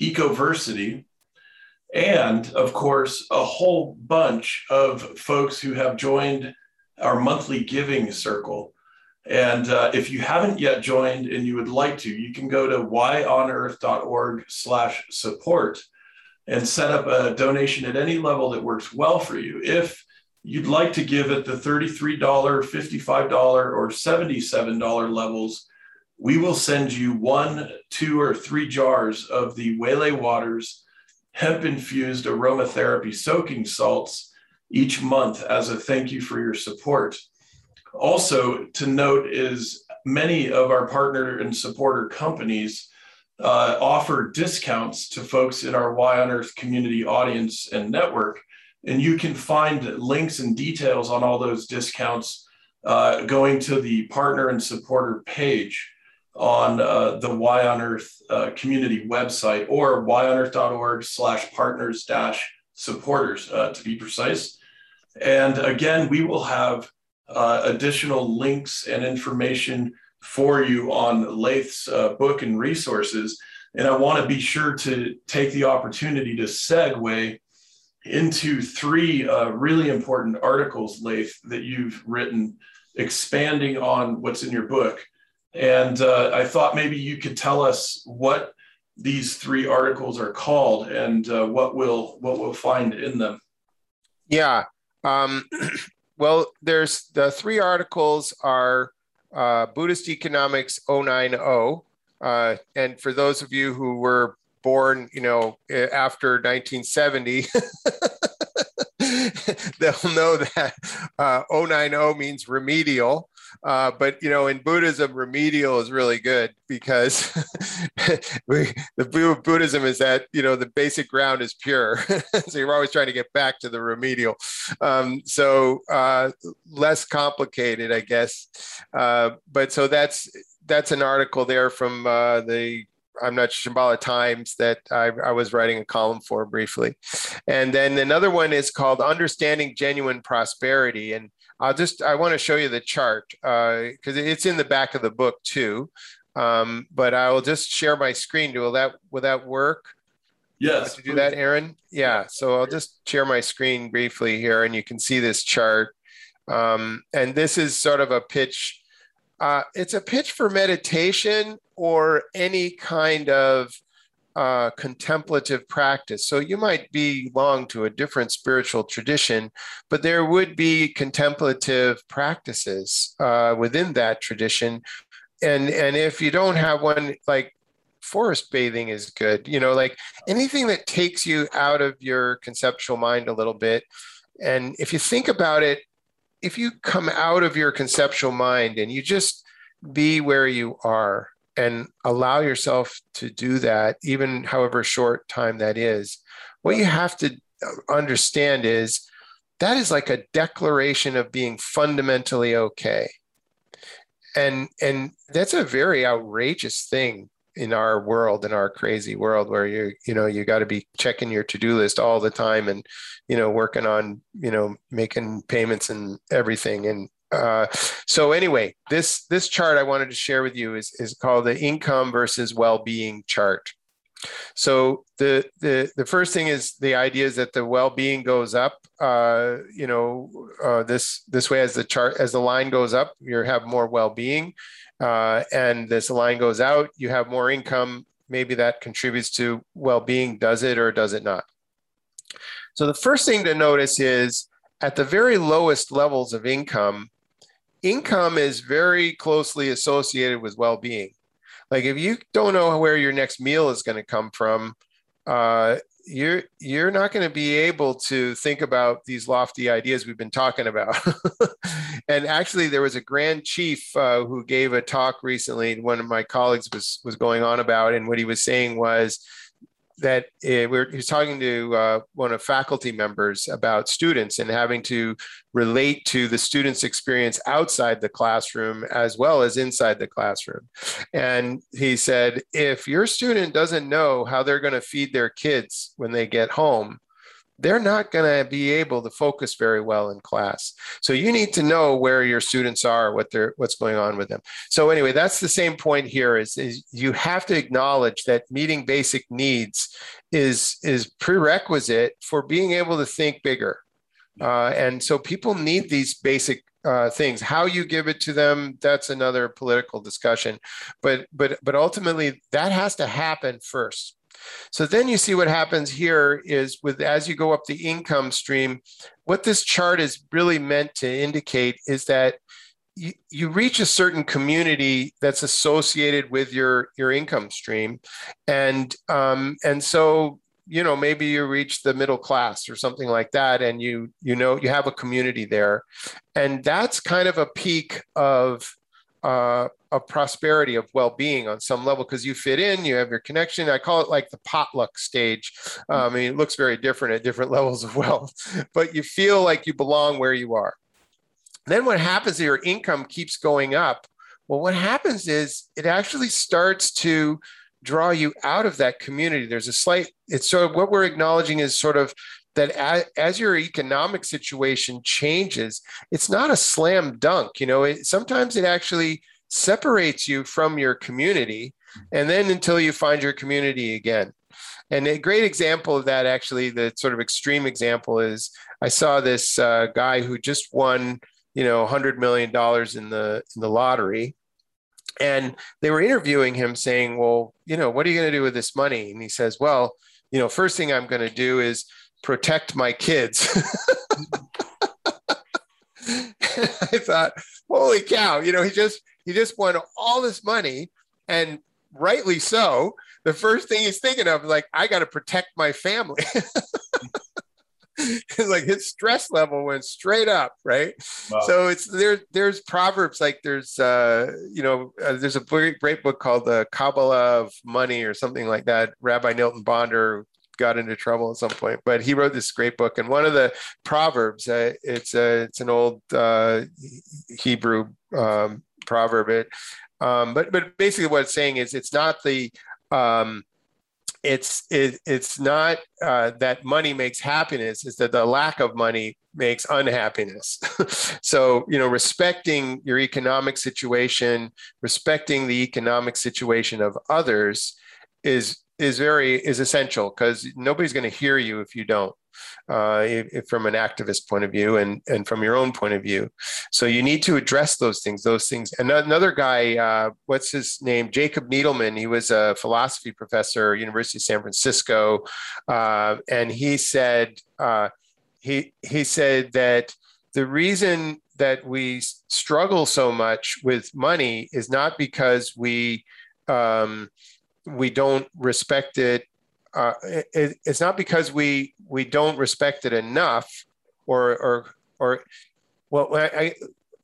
Ecoversity, and of course, a whole bunch of folks who have joined our monthly giving circle. And uh, if you haven't yet joined and you would like to, you can go to yonearth.org slash support and set up a donation at any level that works well for you. If you'd like to give at the $33, $55, or $77 levels, we will send you one, two, or three jars of the Waylay Waters hemp infused aromatherapy soaking salts each month as a thank you for your support. Also, to note is many of our partner and supporter companies uh, offer discounts to folks in our Y on Earth community audience and network and you can find links and details on all those discounts uh, going to the partner and supporter page on uh, the Y on Earth uh, community website or yonearth.org slash partners dash supporters uh, to be precise. And again, we will have uh, additional links and information for you on Layth's uh, book and resources. And I want to be sure to take the opportunity to segue into three uh, really important articles, Layth, that you've written, expanding on what's in your book. And uh, I thought maybe you could tell us what these three articles are called and uh, what we'll what we'll find in them. Yeah. Um, well, there's the three articles are uh, Buddhist Economics 090. Uh, and for those of you who were born, you know, after 1970, they'll know that uh, 090 means remedial. Uh, but you know, in Buddhism, remedial is really good because we, the Buddhism is that you know the basic ground is pure, so you're always trying to get back to the remedial. Um, so uh, less complicated, I guess. Uh, but so that's that's an article there from uh, the I'm not Shambhala Times that I, I was writing a column for briefly. And then another one is called Understanding Genuine Prosperity. And I'll just, I want to show you the chart because uh, it's in the back of the book too. Um, but I will just share my screen. Do will that, will that work? Yes. To do that, Aaron? Yeah. So I'll just share my screen briefly here and you can see this chart. Um, and this is sort of a pitch. Uh, it's a pitch for meditation or any kind of uh, contemplative practice. So you might belong to a different spiritual tradition, but there would be contemplative practices uh, within that tradition. And and if you don't have one, like forest bathing is good. You know, like anything that takes you out of your conceptual mind a little bit. And if you think about it, if you come out of your conceptual mind and you just be where you are and allow yourself to do that, even however short time that is, what you have to understand is that is like a declaration of being fundamentally okay. And, and that's a very outrageous thing in our world in our crazy world where you you know you got to be checking your to-do list all the time and you know working on you know making payments and everything and uh, so anyway, this this chart I wanted to share with you is, is called the income versus well-being chart. So the the the first thing is the idea is that the well-being goes up. Uh, you know, uh, this this way as the chart as the line goes up, you have more well-being, uh, and this line goes out, you have more income. Maybe that contributes to well-being. Does it or does it not? So the first thing to notice is at the very lowest levels of income, income is very closely associated with well-being like if you don't know where your next meal is going to come from uh, you're you're not going to be able to think about these lofty ideas we've been talking about. And actually there was a grand chief uh, who gave a talk recently one of my colleagues was was going on about and what he was saying was that uh, we're, he was talking to uh, one of faculty members about students and having to relate to the student's experience outside the classroom as well as inside the classroom. And he said, if your student doesn't know how they're going to feed their kids when they get home, they're not going to be able to focus very well in class. So you need to know where your students are, what they're, what's going on with them. So anyway, that's the same point here is, is you have to acknowledge that meeting basic needs is, is prerequisite for being able to think bigger. Uh, and so people need these basic uh, things. How you give it to them, that's another political discussion. But but but ultimately, that has to happen first. So then you see what happens here is with as you go up the income stream, what this chart is really meant to indicate is that you, you reach a certain community that's associated with your your income stream, and um, and so you know maybe you reach the middle class or something like that and you you know you have a community there. And that's kind of a peak of uh, of prosperity of well-being on some level because you fit in you have your connection. I call it like the potluck stage. Um, i mean it looks very different at different levels of wealth but you feel like you belong where you are. Then what happens is your income keeps going up. Well what happens is it actually starts to draw you out of that community. There's a slight it's sort of what we're acknowledging is sort of that as, as, your economic situation changes, it's not a slam dunk. You know, it, sometimes it actually separates you from your community and then until you find your community again and a great example of that actually the sort of extreme example is i saw this uh, guy who just won you know 100 million dollars in the in the lottery and they were interviewing him saying well you know what are you going to do with this money and he says well you know first thing i'm going to do is protect my kids i thought holy cow you know he just he just won all this money, and rightly so. The first thing he's thinking of is like, I got to protect my family. like his stress level went straight up, right? Wow. So it's there. There's proverbs like there's uh, you know uh, there's a great, great book called the Kabbalah of Money or something like that. Rabbi Nilton Bonder got into trouble at some point, but he wrote this great book. And one of the proverbs, uh, it's a it's an old uh, Hebrew um, proverb. It, um, but but basically what it's saying is it's not the um, it's it, it's not uh, that money makes happiness; it's that the lack of money makes unhappiness. so you know, respecting your economic situation, respecting the economic situation of others, is is very is essential because nobody's going to hear you if you don't uh, if, from an activist point of view and and from your own point of view. So you need to address those things those things. And another guy uh, what's his name? Jacob needleman. He was a philosophy professor university of san francisco uh, and he said uh, he he said that the reason that we struggle so much with money is not because we um, we don't respect it. Uh, it. It's not because we we don't respect it enough, or or or well, I, I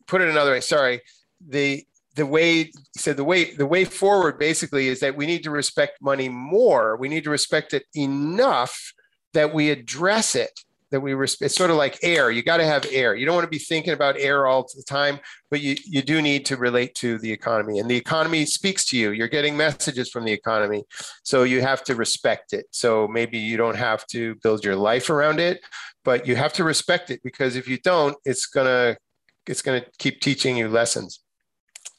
put it another way. Sorry, the the way so the way the way forward basically is that we need to respect money more. We need to respect it enough that we address it that we respect. It's sort of like air. You got to have air. You don't want to be thinking about air all the time, but you, you do need to relate to the economy. And the economy speaks to you. You're getting messages from the economy. So you have to respect it. So maybe you don't have to build your life around it, but you have to respect it because if you don't, it's gonna it's gonna keep teaching you lessons.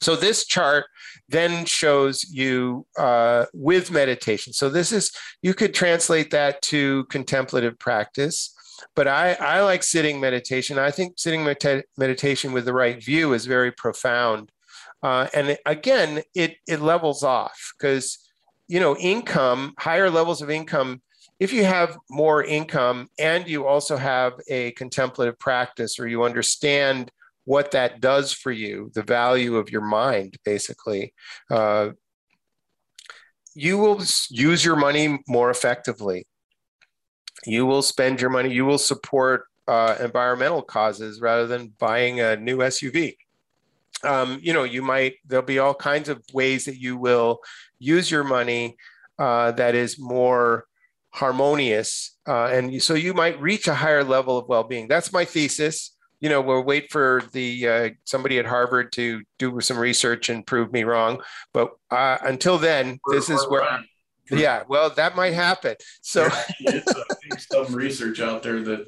So this chart then shows you uh, with meditation. So this is, you could translate that to contemplative practice. But I, I like sitting meditation. I think sitting med- meditation with the right view is very profound. Uh, and again, it, it levels off because, you know, income, higher levels of income, if you have more income and you also have a contemplative practice or you understand what that does for you, the value of your mind, basically, uh, you will use your money more effectively you will spend your money, you will support uh, environmental causes rather than buying a new SUV. Um, you know, you might, there'll be all kinds of ways that you will use your money uh, that is more harmonious. Uh, and so you might reach a higher level of well being. That's my thesis. You know, we'll wait for the uh, somebody at Harvard to do some research and prove me wrong. But uh, until then, this is where yeah, well, that might happen. So some research out there that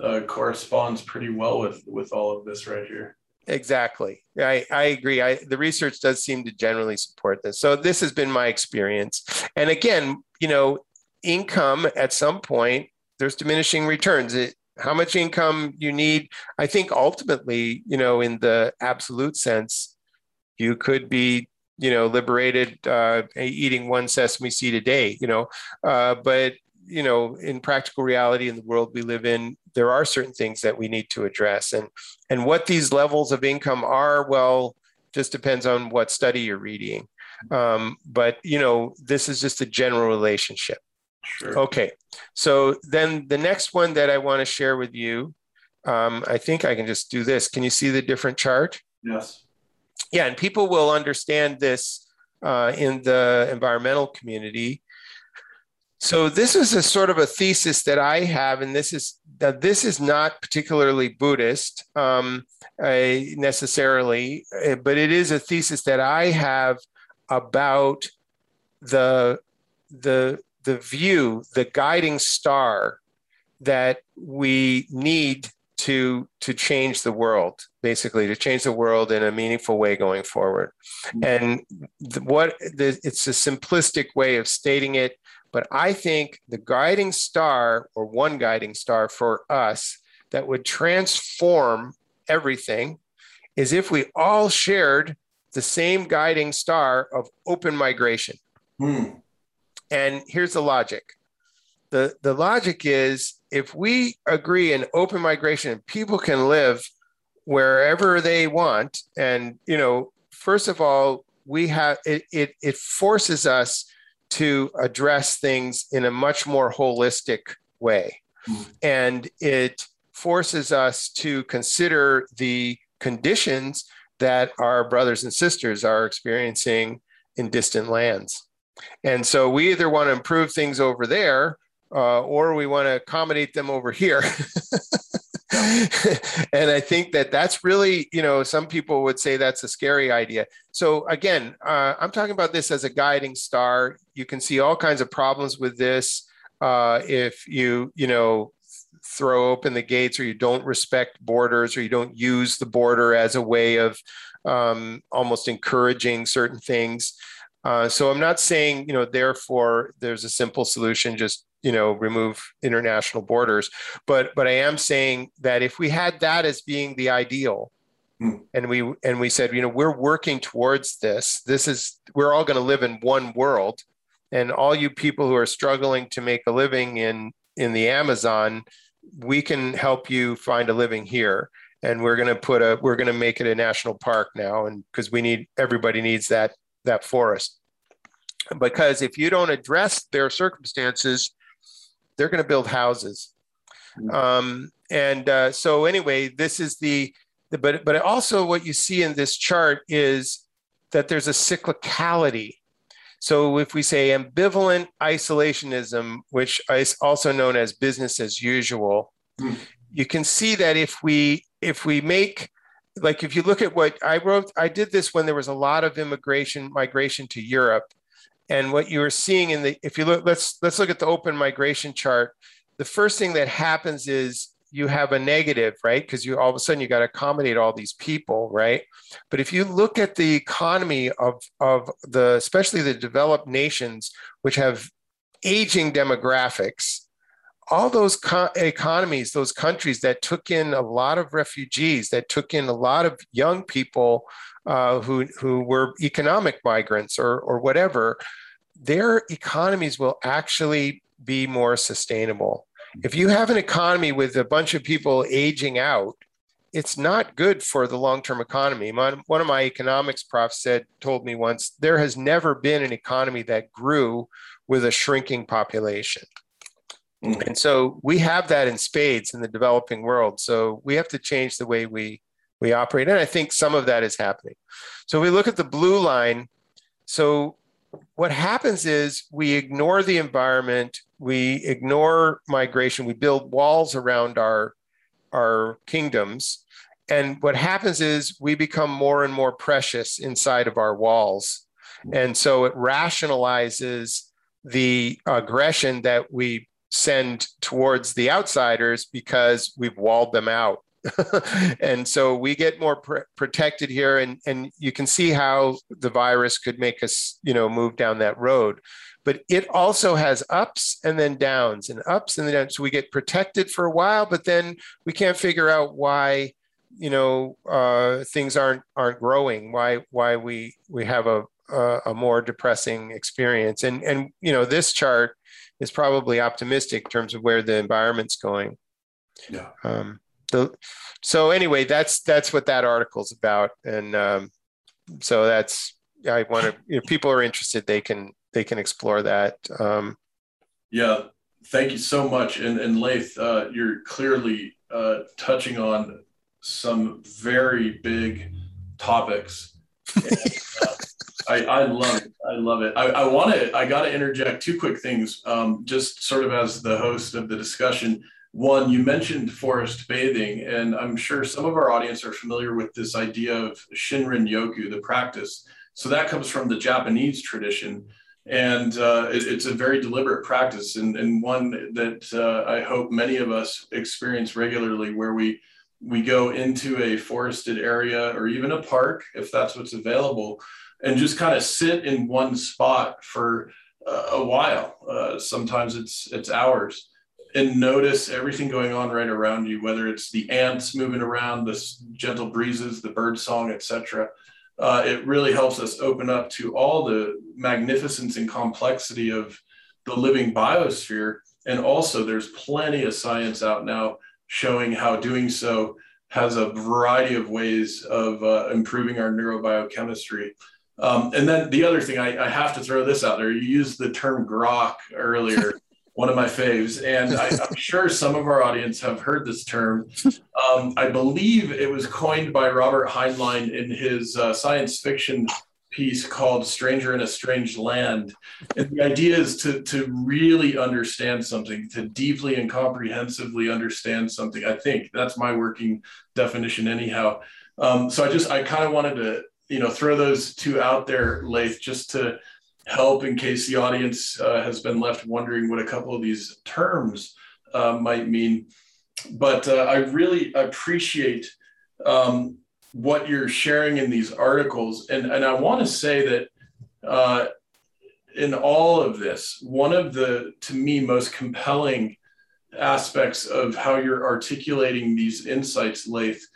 uh, corresponds pretty well with with all of this right here. Exactly. I, I agree. I, the research does seem to generally support this. So this has been my experience. And again, you know, income at some point, there's diminishing returns. It, how much income you need, I think ultimately, you know, in the absolute sense, you could be you know, liberated uh, eating one sesame seed a day, you know. Uh, but, you know, in practical reality in the world we live in, there are certain things that we need to address. And, and what these levels of income are, well, just depends on what study you're reading. Um, but, you know, this is just a general relationship. Sure. Okay. So then the next one that I want to share with you, um, I think I can just do this. Can you see the different chart? Yes yeah, and people will understand this uh, in the environmental community. So this is a sort of a thesis that I have, and this is that this is not particularly Buddhist um, uh, necessarily, uh, but it is a thesis that I have about the the the view, the guiding star that we need to to change the world basically to change the world in a meaningful way going forward mm-hmm. and the, what the, it's a simplistic way of stating it but i think the guiding star or one guiding star for us that would transform everything is if we all shared the same guiding star of open migration mm. and here's the logic the the logic is if we agree in open migration people can live wherever they want and you know first of all we have it it, it forces us to address things in a much more holistic way mm. and it forces us to consider the conditions that our brothers and sisters are experiencing in distant lands and so we either want to improve things over there uh, or we want to accommodate them over here. and I think that that's really, you know, some people would say that's a scary idea. So again, uh, I'm talking about this as a guiding star. You can see all kinds of problems with this uh, if you, you know, throw open the gates or you don't respect borders or you don't use the border as a way of um, almost encouraging certain things. Uh, so I'm not saying, you know, therefore there's a simple solution, just you know remove international borders. But but i am saying that if we had that as being the ideal mm. and we and we said you know we're working towards this this is we're all going to live in one world. And all you people who are struggling to make a living in in the amazon we can help you find a living here. And we're going to put a we're going to make it a national park now and because we need everybody needs that that forest. Because if you don't address their circumstances they're going to build houses. Mm. Um, and uh, so anyway, this is the, the, but but also what you see in this chart is that there's a cyclicality. So if we say ambivalent isolationism, which is also known as business as usual, mm. you can see that if we if we make like if you look at what I wrote, I did this when there was a lot of immigration migration to Europe, and what you are seeing in the, if you look, let's let's look at the open migration chart. The first thing that happens is you have a negative, right? Because you all of a sudden you got to accommodate all these people, right? But if you look at the economy of of the, especially the developed nations, which have aging demographics, all those co- economies, those countries that took in a lot of refugees, that took in a lot of young people uh, who who were economic migrants or or whatever, their economies will actually be more sustainable. If you have an economy with a bunch of people aging out, it's not good for the long-term economy. My, one of my economics profs said, told me once, there has never been an economy that grew with a shrinking population. Mm-hmm. And so we have that in spades in the developing world. So we have to change the way we we operate. And I think some of that is happening. So we look at the blue line. So what happens is we ignore the environment, we ignore migration, we build walls around our, our kingdoms. And what happens is we become more and more precious inside of our walls. And so it rationalizes the aggression that we send towards the outsiders because we've walled them out. and so we get more pr- protected here and, and you can see how the virus could make us you know move down that road. But it also has ups and then downs and ups and then downs. So we get protected for a while but then we can't figure out why you know uh, things aren't aren't growing why why we we have a a, a more depressing experience. And and you know this chart is probably optimistic in terms of where the environment's going yeah um, the, so anyway, that's that's what that article's about, and um, so that's I want to. If people are interested, they can they can explore that. Um, yeah, thank you so much, and and Layth, uh, you're clearly uh, touching on some very big topics. And, I, I love it. I love it. I, I want to. I got to interject two quick things, um, just sort of as the host of the discussion. One, you mentioned forest bathing, and I'm sure some of our audience are familiar with this idea of Shinrin Yoku, the practice. So that comes from the Japanese tradition, and uh, it, it's a very deliberate practice, and, and one that uh, I hope many of us experience regularly, where we we go into a forested area or even a park, if that's what's available, and just kind of sit in one spot for uh, a while. Uh, sometimes it's it's hours and notice everything going on right around you, whether it's the ants moving around, the gentle breezes, the bird song, etc. Uh, it really helps us open up to all the magnificence and complexity of the living biosphere. And also, there's plenty of science out now showing how doing so has a variety of ways of uh, improving our neurobiochemistry. Um, and then the other thing, I, I, have to throw this out there. You used the term grok earlier. one of my faves. And I, am sure some of our audience have heard this term. Um, I believe it was coined by Robert Heinlein in his uh, science fiction piece called Stranger in a Strange Land. And the idea is to, to really understand something, to deeply and comprehensively understand something. I think that's my working definition, anyhow. Um, so I just, I kind of wanted to, you know, throw those two out there, Layth, just to help in case the audience uh, has been left wondering what a couple of these terms uh, might mean. But uh, I really appreciate um, what you're sharing in these articles. And, and I want to say that uh, in all of this, one of the, to me, most compelling aspects of how you're articulating these insights, Layth,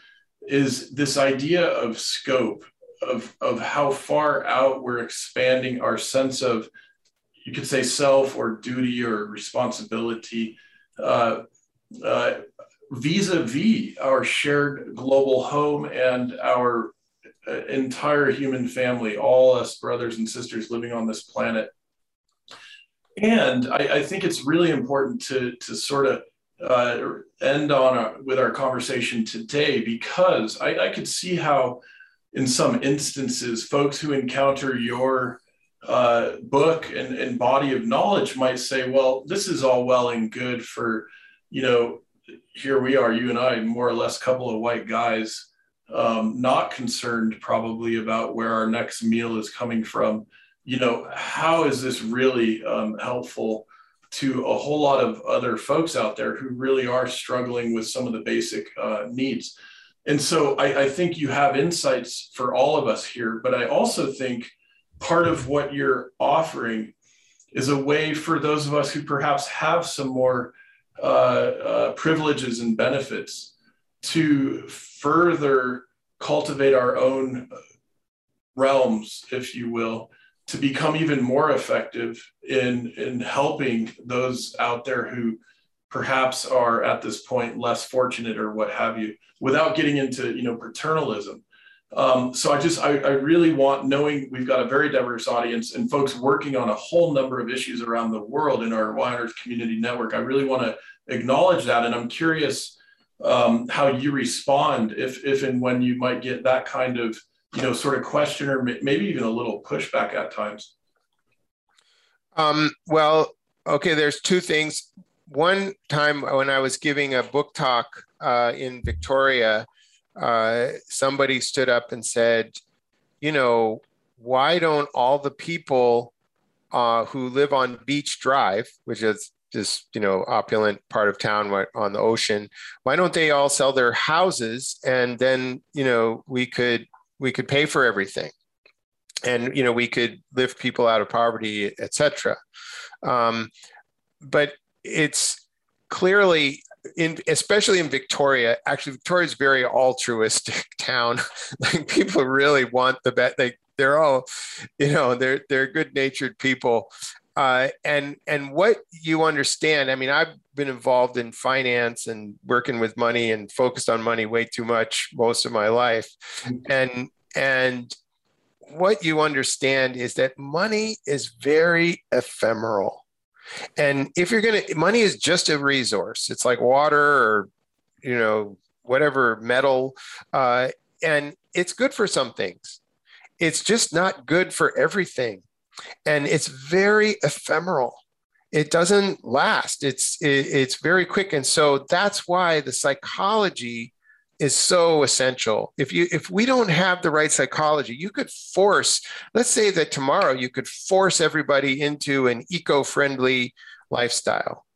is this idea of scope, of, of how far out we're expanding our sense of, you could say, self or duty or responsibility. Uh, uh, vis-a-vis our shared global home and our uh, entire human family, all us brothers and sisters living on this planet. And I, I think it's really important to, to sort of uh, end on a, with our conversation today because I, I could see how, in some instances, folks who encounter your uh, book and, and body of knowledge might say, well, this is all well and good for, you know, here we are, you and I, more or less, couple of white guys, um, not concerned probably about where our next meal is coming from. You know, how is this really um, helpful to a whole lot of other folks out there who really are struggling with some of the basic uh, needs? And so I, I think you have insights for all of us here, but I also think part of what you're offering is a way for those of us who perhaps have some more uh, uh, privileges and benefits to further cultivate our own realms, if you will, to become even more effective in, in helping those out there who perhaps are at this point less fortunate or what have you, without getting into you know paternalism. Um, so I just I, I, really want knowing we've got a very diverse audience and folks working on a whole number of issues around the world in our Y Earth community network. I really want to acknowledge that, and I'm curious um, how you respond if if and when you might get that kind of you know sort of question or maybe even a little pushback at times. Um, well, okay. There's two things. One time when I was giving a book talk uh, in Victoria uh, somebody stood up and said, you know, why don't all the people uh, who live on Beach Drive, which is this, you know, opulent part of town on the ocean, why don't they all sell their houses and then, you know, we could we could pay for everything, and you know, we could lift people out of poverty, etc. Um, but it's clearly in especially in Victoria, actually Victoria is very altruistic town. like people really want the bet. They they're all, you know, they're they're good natured people. Uh, and and what you understand, I mean, I've been involved in finance and working with money and focused on money way too much most of my life, and and what you understand is that money is very ephemeral and if you're going to, money is just a resource. It's like water or, you know, whatever metal. Uh, and it's good for some things. It's just not good for everything. And it's very ephemeral. It doesn't last. It's it, it's very quick, and so that's why the psychology is so essential. If you if we don't have the right psychology, you could force, let's say that tomorrow you could force everybody into an eco-friendly lifestyle.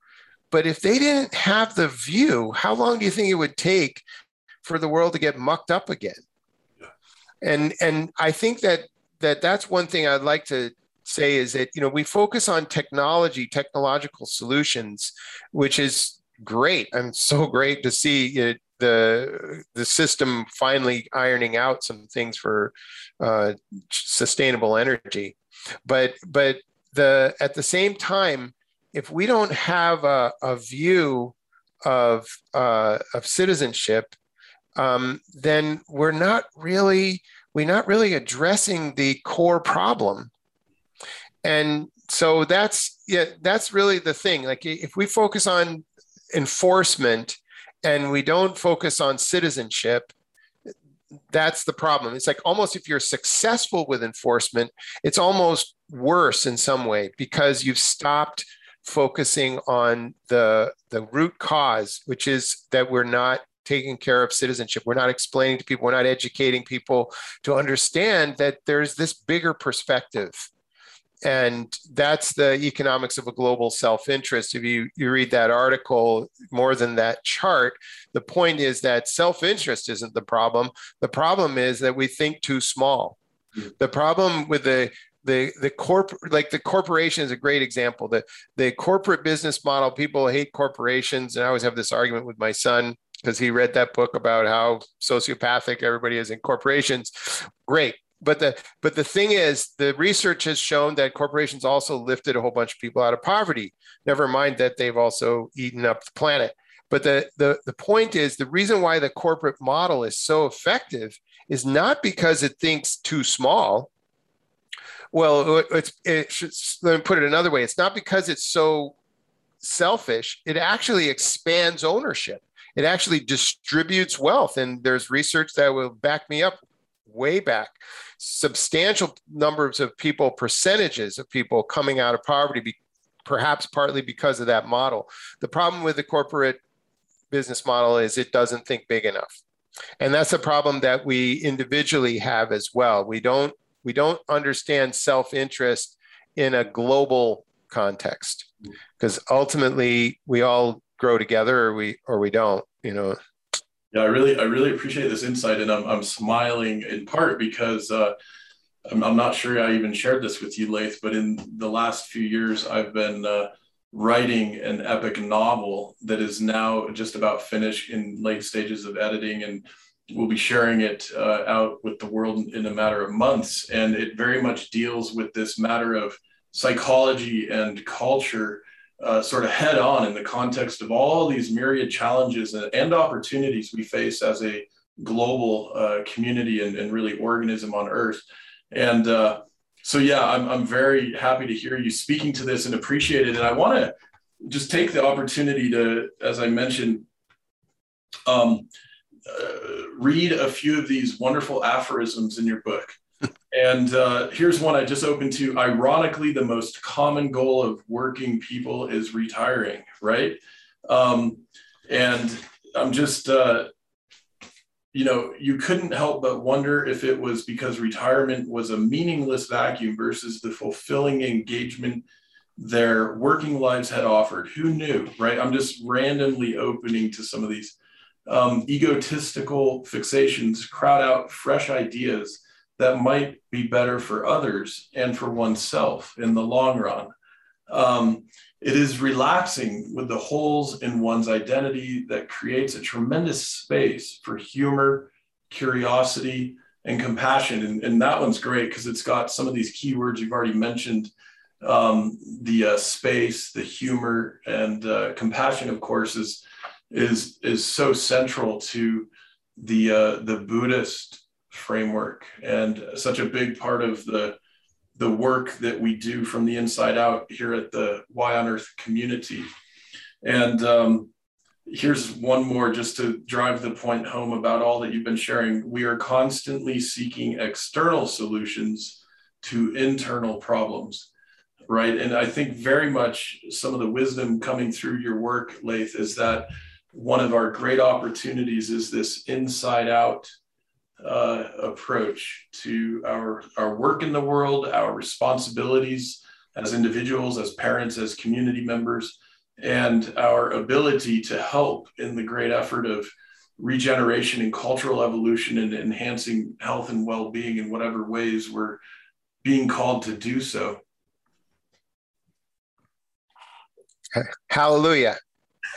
But if they didn't have the view, how long do you think it would take for the world to get mucked up again? And and I think that that that's one thing I'd like to say is that you know we focus on technology, technological solutions, which is great. I'm so great to see it the the system finally ironing out some things for uh, sustainable energy. But but the at the same time if we don't have a, a view of uh, of citizenship um, then we're not really we're not really addressing the core problem. And so that's yeah that's really the thing. Like if we focus on enforcement and we don't focus on citizenship, that's the problem. It's like almost if you're successful with enforcement, it's almost worse in some way because you've stopped focusing on the the root cause, which is that we're not taking care of citizenship. We're not explaining to people, we're not educating people to understand that there's this bigger perspective and that's the economics of a global self-interest. If you, you read that article more than that chart the point is that self-interest isn't the problem. The problem is that we think too small. Hmm. the problem with the the the corp like the corporation is a great example. The the corporate business model people hate corporations. And i always have this argument with my son because he read that book about how sociopathic everybody is in corporations. Great but the but the thing is the research has shown that corporations also lifted a whole bunch of people out of poverty never mind that they've also eaten up the planet. But the the, the point is the reason why the corporate model is so effective is not because it thinks too small. Well uh, it's it should, let me put it another way it's not because it's so selfish it actually expands ownership. It actually distributes wealth and there's research that will back me up way back substantial numbers of people, percentages of people coming out of poverty, be, perhaps partly because of that model. The problem with the corporate business model is it doesn't think big enough. And that's a problem that we individually have as well. We don't we don't understand self-interest in a global context because ultimately we all grow together or we or we don't, you know. Yeah, I really, I really appreciate this insight, and I'm, I'm smiling in part because uh, I'm, I'm not sure I even shared this with you, Layth, but in the last few years, I've been uh, writing an epic novel that is now just about finished in late stages of editing, and we'll be sharing it uh, out with the world in a matter of months. And it very much deals with this matter of psychology and culture uh, sort of head on in the context of all these myriad challenges and, opportunities we face as a global uh, community and, and, really organism on Earth. And uh, so, yeah, I'm, I'm very happy to hear you speaking to this and appreciate it. And I want to just take the opportunity to, as I mentioned, um, uh, read a few of these wonderful aphorisms in your book. And uh, here's one I just opened to. Ironically, the most common goal of working people is retiring, right? Um, and I'm just, uh, you know, you couldn't help but wonder if it was because retirement was a meaningless vacuum versus the fulfilling engagement their working lives had offered. Who knew, right? I'm just randomly opening to some of these um, egotistical fixations, crowd out fresh ideas that might be better for others and for oneself in the long run. Um, it is relaxing with the holes in one's identity that creates a tremendous space for humor, curiosity, and compassion. And, and that one's great because it's got some of these keywords you've already mentioned um, the uh, space, the humor, and uh, compassion, of course, is, is, is so central to the, uh, the Buddhist framework and such a big part of the the work that we do from the inside out here at the Y on Earth community. And um, here's one more just to drive the point home about all that you've been sharing. We are constantly seeking external solutions to internal problems, right? And I think very much some of the wisdom coming through your work, Layth, is that one of our great opportunities is this inside out uh, approach to our, our work in the world, our responsibilities as individuals, as parents, as community members, and our ability to help in the great effort of regeneration and cultural evolution and enhancing health and well being in whatever ways we're being called to do so. Hallelujah.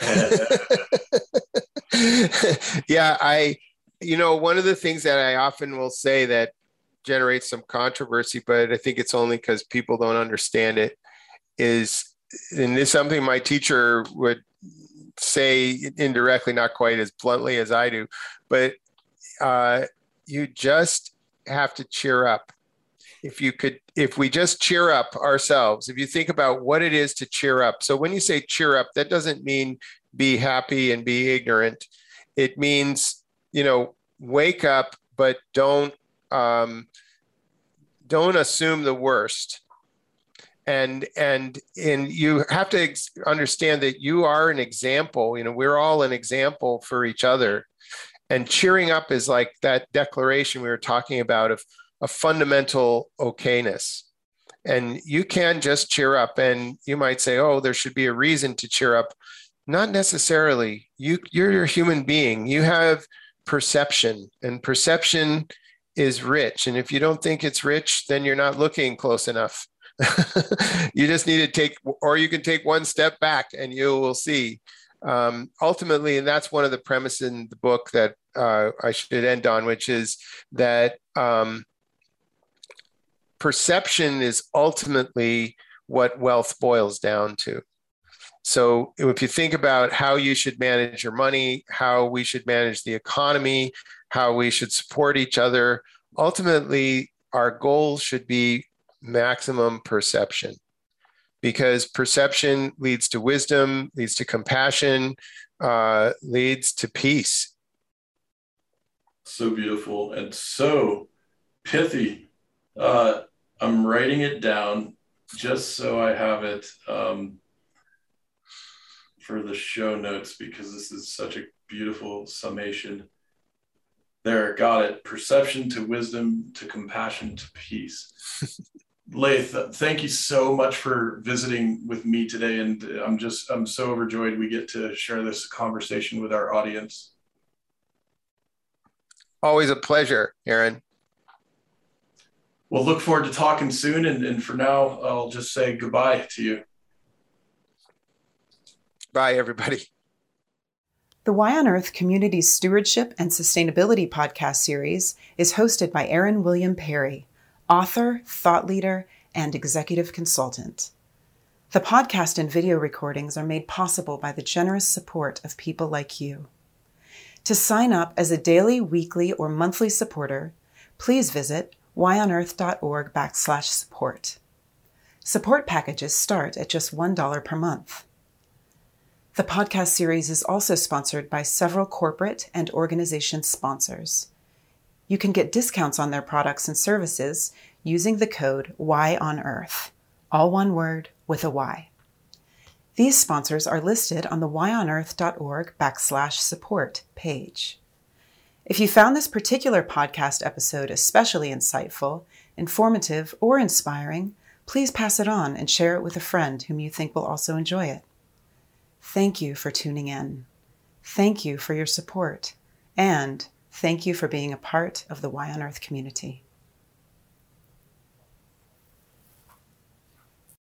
yeah, I you know, one of the things that I often will say that generates some controversy, but I think it's only because people don't understand it, is, and this is something my teacher would say indirectly, not quite as bluntly as I do, but uh, you just have to cheer up. If you could, if we just cheer up ourselves, if you think about what it is to cheer up. So when you say cheer up, that doesn't mean be happy and be ignorant. It means you know, wake up but don't um, don't assume the worst. And and and you have to ex- understand that you are an example. You know, we're all an example for each other. And cheering up is like that declaration we were talking about of a fundamental okayness. And you can just cheer up. And you might say, oh, there should be a reason to cheer up. Not necessarily. You, you're a human being. You have perception, and perception is rich. And if you don't think it's rich, then you're not looking close enough. you just need to take, or you can take one step back and you will see. Um, ultimately, and that's one of the premises in the book that uh, I should end on, which is that um, perception is ultimately what wealth boils down to. So, if you think about how you should manage your money, how we should manage the economy, how we should support each other, ultimately, our goal should be maximum perception because perception leads to wisdom, leads to compassion, uh, leads to peace. So beautiful and so pithy. Uh, I'm writing it down just so I have it um, for the show notes because this is such a beautiful summation. There, got it. Perception to wisdom to compassion to peace. Layth, thank you so much for visiting with me today. And I'm just, I'm so overjoyed we get to share this conversation with our audience. Always a pleasure, Aaron we'll look forward to talking soon. And, and for now, I'll just say goodbye to you. Bye, everybody. The Y on Earth Community Stewardship and Sustainability podcast series is hosted by Aaron William Perry, author, thought leader, and executive consultant. The podcast and video recordings are made possible by the generous support of people like you. To sign up as a daily, weekly, or monthly supporter, please visit yonearth.org backslash support. Support packages start at just $1 per month. The podcast series is also sponsored by several corporate and organization sponsors. You can get discounts on their products and services using the code YONEARTH, all one word with a Y. These sponsors are listed on the yonearth.org backslash support page. If you found this particular podcast episode especially insightful, informative, or inspiring, please pass it on and share it with a friend whom you think will also enjoy it. Thank you for tuning in. Thank you for your support. And thank you for being a part of the Y on Earth community.